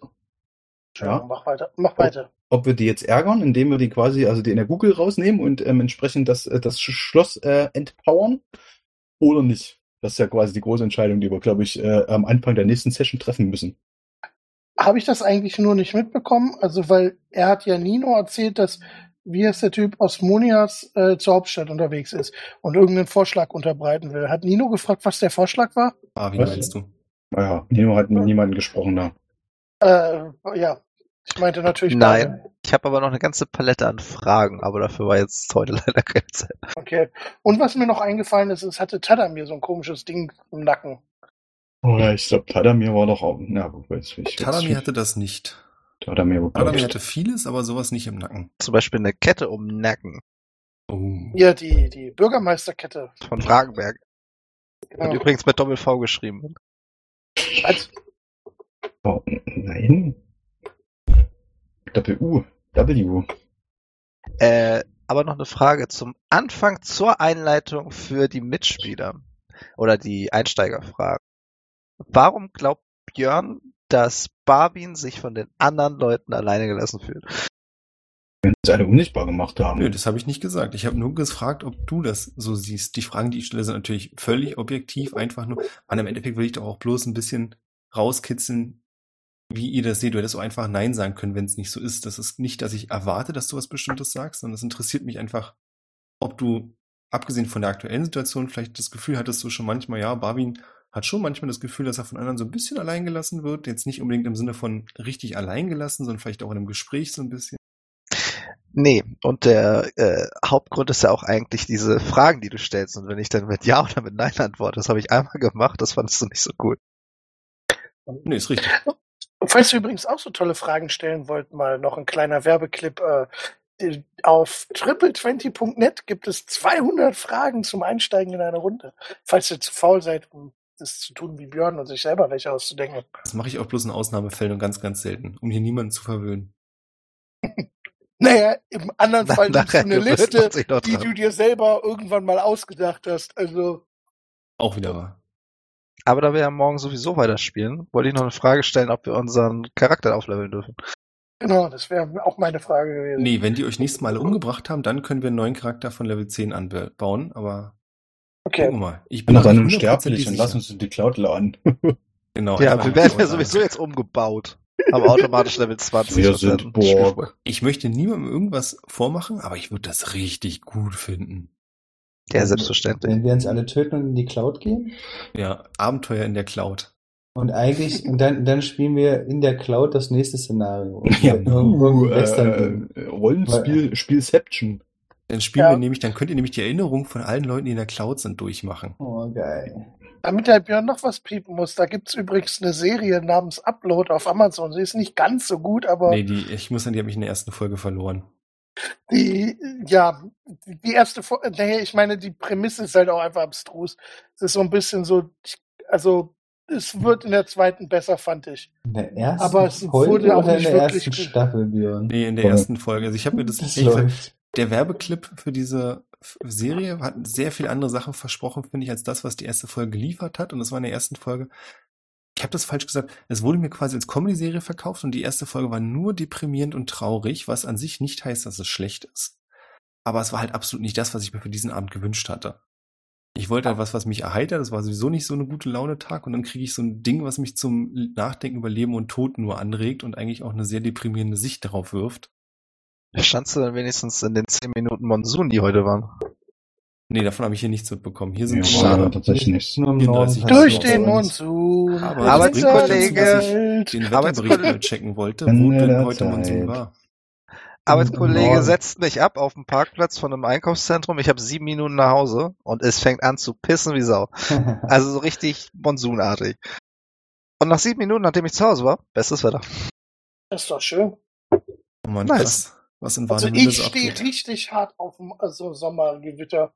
Ja. Mach weiter, mach weiter. Ob wir die jetzt ärgern, indem wir die quasi, also die in der Google rausnehmen und ähm, entsprechend das, äh, das Sch- Schloss äh, entpowern oder nicht. Das ist ja quasi die große Entscheidung, die wir, glaube ich, äh, am Anfang der nächsten Session treffen müssen. Habe ich das eigentlich nur nicht mitbekommen? Also, weil er hat ja Nino erzählt, dass, wie heißt der Typ, Osmonias äh, zur Hauptstadt unterwegs ist und irgendeinen Vorschlag unterbreiten will. Hat Nino gefragt, was der Vorschlag war? Ah, wie Was? meinst du? Naja, Nino hat mit niemandem gesprochen da. Äh, ja, ich meinte natürlich. Nein. beide. Ich habe aber noch eine ganze Palette an Fragen, aber dafür war jetzt heute <laughs> leider keine Zeit. Okay. Und was mir noch eingefallen ist, es hatte Tadamir so ein komisches Ding im Nacken. Oh ja, ich glaube, Tadamir war doch auch, na, wo weiß ich. Tadamir hatte das nicht. Tadamir war, Tadamir hatte vieles, aber sowas nicht im Nacken. Zum Beispiel eine Kette um den Nacken Oh. Ja, die, die Bürgermeisterkette. von Fragenberg. Genau. Und übrigens mit Doppel-V geschrieben. Als, oh, nein. Doppel U. W. Äh, aber noch eine Frage zum Anfang zur Einleitung für die Mitspieler oder die Einsteigerfragen. Warum glaubt Björn, dass Barbin sich von den anderen Leuten alleine gelassen fühlt. Wenn sie alle unsichtbar gemacht haben. Nö, das habe ich nicht gesagt. Ich habe nur gefragt, ob du das so siehst. Die Fragen, die ich stelle, sind natürlich völlig objektiv, einfach nur. Und im Endeffekt will ich doch auch bloß ein bisschen rauskitzeln, wie ihr das seht. Du hättest auch einfach Nein sagen können, wenn es nicht so ist. Das ist nicht, dass ich erwarte, dass du was Bestimmtes sagst, sondern es interessiert mich einfach, ob du, abgesehen von der aktuellen Situation, vielleicht das Gefühl hattest du schon manchmal, ja, Barwin hat schon manchmal das Gefühl, dass er von anderen so ein bisschen allein gelassen wird. Jetzt nicht unbedingt im Sinne von richtig allein gelassen, sondern vielleicht auch in einem Gespräch so ein bisschen. Nee, und der äh, Hauptgrund ist ja auch eigentlich diese Fragen, die du stellst. Und wenn ich dann mit Ja oder mit Nein antworte, das habe ich einmal gemacht, das fandest du nicht so gut. Nee, ist richtig. Falls ihr übrigens auch so tolle Fragen stellen wollt, mal noch ein kleiner Werbeclip. Äh, auf triple20.net gibt es 200 Fragen zum Einsteigen in eine Runde. Falls ihr zu faul seid, um das zu tun wie Björn und sich selber welche auszudenken. Das mache ich auch bloß in Ausnahmefällen und ganz, ganz selten, um hier niemanden zu verwöhnen. <laughs> Naja, im anderen Fall nimmst du eine <laughs> Liste, die du dir selber irgendwann mal ausgedacht hast. Also, Auch wieder wahr. Aber da wir ja morgen sowieso weiterspielen, wollte ich noch eine Frage stellen, ob wir unseren Charakter aufleveln dürfen. genau, das wäre auch meine Frage gewesen. Nee, wenn die euch nächstes Mal umgebracht haben, dann können wir einen neuen Charakter von Level 10 anbauen, aber Okay. wir mal. Ich bin noch und hundertprozentig lass uns in die Cloud laden. <laughs> Genau, Ja, wir werden ja sowieso jetzt umgebaut. Aber automatisch Level 20. Wir sind Borg. Ich möchte niemandem irgendwas vormachen, aber ich würde das richtig gut finden. Ja, selbstverständlich. Wenn wir uns alle töten und in die Cloud gehen. Ja, Abenteuer in der Cloud. Und eigentlich, und dann, dann spielen wir in der Cloud das nächste Szenario. Ja, uh, äh, Rollenspiel, Spielception. Dann spielen Ja. wir nämlich, dann könnt ihr nämlich die Erinnerung von allen Leuten, die in der Cloud sind, durchmachen. Oh, geil. Damit der Björn noch was piepen muss, da gibt's übrigens eine Serie namens Upload auf Amazon. Sie ist nicht ganz so gut, aber Nee, die, ich muss sagen, die habe ich in der ersten Folge verloren. Die, ja, die erste, nee, ich meine, die Prämisse ist halt auch einfach abstrus. Es ist so ein bisschen so, also, es wird in der zweiten besser, fand ich. In der ersten Aber es Folge wurde auch oder in nicht der wirklich ersten. Staffel, Björn? Nee, in der Voll. ersten Folge. Also ich habe mir das, <laughs> Das läuft. der Werbeclip für diese Serie hat sehr viel andere Sachen versprochen, finde ich, als das, was die erste Folge geliefert hat. Und das war in der ersten Folge. Ich habe das falsch gesagt. Es wurde mir quasi als Comedy-Serie verkauft und die erste Folge war nur deprimierend und traurig, was an sich nicht heißt, dass es schlecht ist. Aber es war halt absolut nicht das, was ich mir für diesen Abend gewünscht hatte. Ich wollte halt was, was mich erheitert. Das war sowieso nicht so eine gute Laune-Tag. Und dann kriege ich so ein Ding, was mich zum Nachdenken über Leben und Tod nur anregt und eigentlich auch eine sehr deprimierende Sicht darauf wirft. Standst du dann wenigstens in den 10 Minuten Monsun, die heute waren? Nee, davon habe ich hier nichts mitbekommen. Hier sind Ja, tatsächlich nichts. Nur im 34 Norden Durch Also, den Monsun. Arbeitskollege. Den Arbeitskollege- Wetterbericht mal checken wollte, wo denn heute. Monsun war. Arbeitskollege setzt mich ab auf dem Parkplatz von einem Einkaufszentrum. Ich habe sieben Minuten nach Hause und es fängt an zu pissen wie Sau. <laughs> Also so richtig monsunartig. Und nach sieben Minuten, nachdem ich zu Hause war, bestes Wetter. Das ist doch schön. Oh Mann, Nice. krass, was in Also Warnemünde ich stehe richtig hart auf dem also Sommergewitter.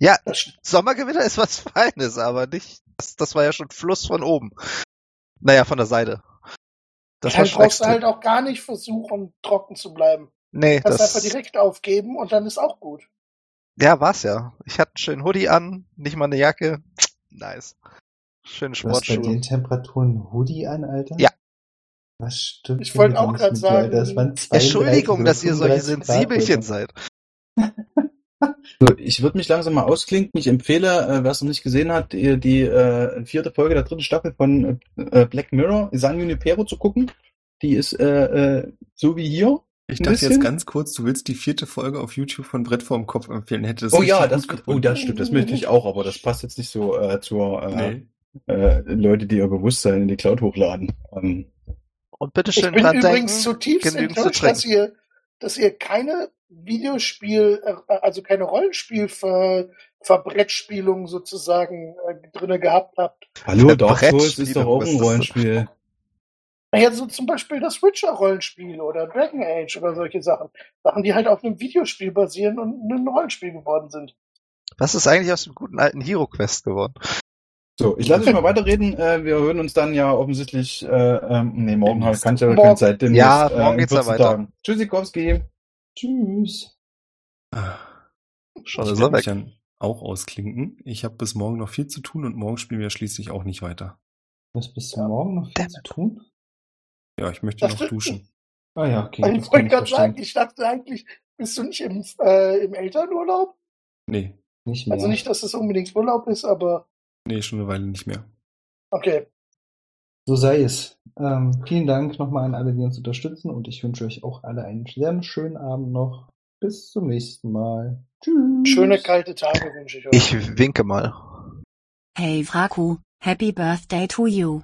Ja, Sommergewitter ist was <laughs> Feines, aber nicht. Das, das war ja schon Fluss von oben. Naja, von der Seite. Das war dann schon brauchst du halt auch gar nicht versuchen, trocken zu bleiben. Nee, Kannst das. einfach direkt aufgeben und dann ist auch gut. Ja, war's ja. Ich hatte einen schönen Hoodie an, nicht mal eine Jacke. Nice. Schöne Du hast bei Sportschuhe. den Temperaturen Hoodie an, Alter? Ja. Was stimmt? Ich wollte auch dir, sagen? Das waren 32 <laughs> Entschuldigung, dass ihr solche 35 Grad Sensibelchen seid. <laughs> Ich würde mich langsam mal ausklinken. Ich empfehle, äh, wer es noch nicht gesehen hat, die, die äh, vierte Folge der dritten Staffel von äh, Black Mirror, San Junipero zu gucken. Die ist äh, äh, so wie hier. Ich dachte jetzt bisschen. ganz kurz, du willst die vierte Folge auf YouTube von Brett vorm Kopf empfehlen. Hätte das Oh ja, das, oh, das stimmt, das möchte ich auch, aber das passt jetzt nicht so äh, zur äh, Nee. äh, Leute, die ihr Bewusstsein in die Cloud hochladen. Ähm, Und bitte Ich schön bin übrigens denken, zutiefst enttäuscht, dass ihr, dass ihr keine Videospiel, äh, also keine Rollenspiel-Verbrettspielung sozusagen äh, drinne gehabt habt. hallo, Äh, Dark Souls ist doch auch ein? Rollenspiel. Naja, so zum Beispiel das Witcher-Rollenspiel oder Dragon Age oder solche Sachen. Sachen, die halt auf einem Videospiel basieren und ein Rollenspiel geworden sind. Was ist eigentlich aus dem guten alten Hero Quest geworden? So, ich lasse euch mal <laughs> weiterreden. Äh, wir hören uns dann ja offensichtlich, äh, ähm, nee, morgen kann ich ja keine Zeit. Demnächst, Ja, äh, morgen in geht's ja 14 weiter. Tagen. Tschüssikowski. Tschüss. Ah, Schon ich ist er mich weg. dann auch ausklinken. Ich habe bis morgen noch viel zu tun und morgen spielen wir schließlich auch nicht weiter. Du hast bis Ja. Morgen noch viel zu tun? Ja, ich möchte Das noch duschen. Ah ja, okay. ich wollte ich gerade sagen, ich dachte eigentlich, bist du nicht im, äh, im Elternurlaub? Nee, Nicht mehr. Also nicht, dass es unbedingt Urlaub ist, aber nee, schon eine Weile nicht mehr. okay. So sei es. Ähm, vielen Dank nochmal an alle, die uns unterstützen und ich wünsche euch auch alle einen sehr schönen Abend noch. Bis zum nächsten Mal. Tschüss. Schöne kalte Tage wünsche ich euch. Ich winke mal. Hey Fraku, happy birthday to you.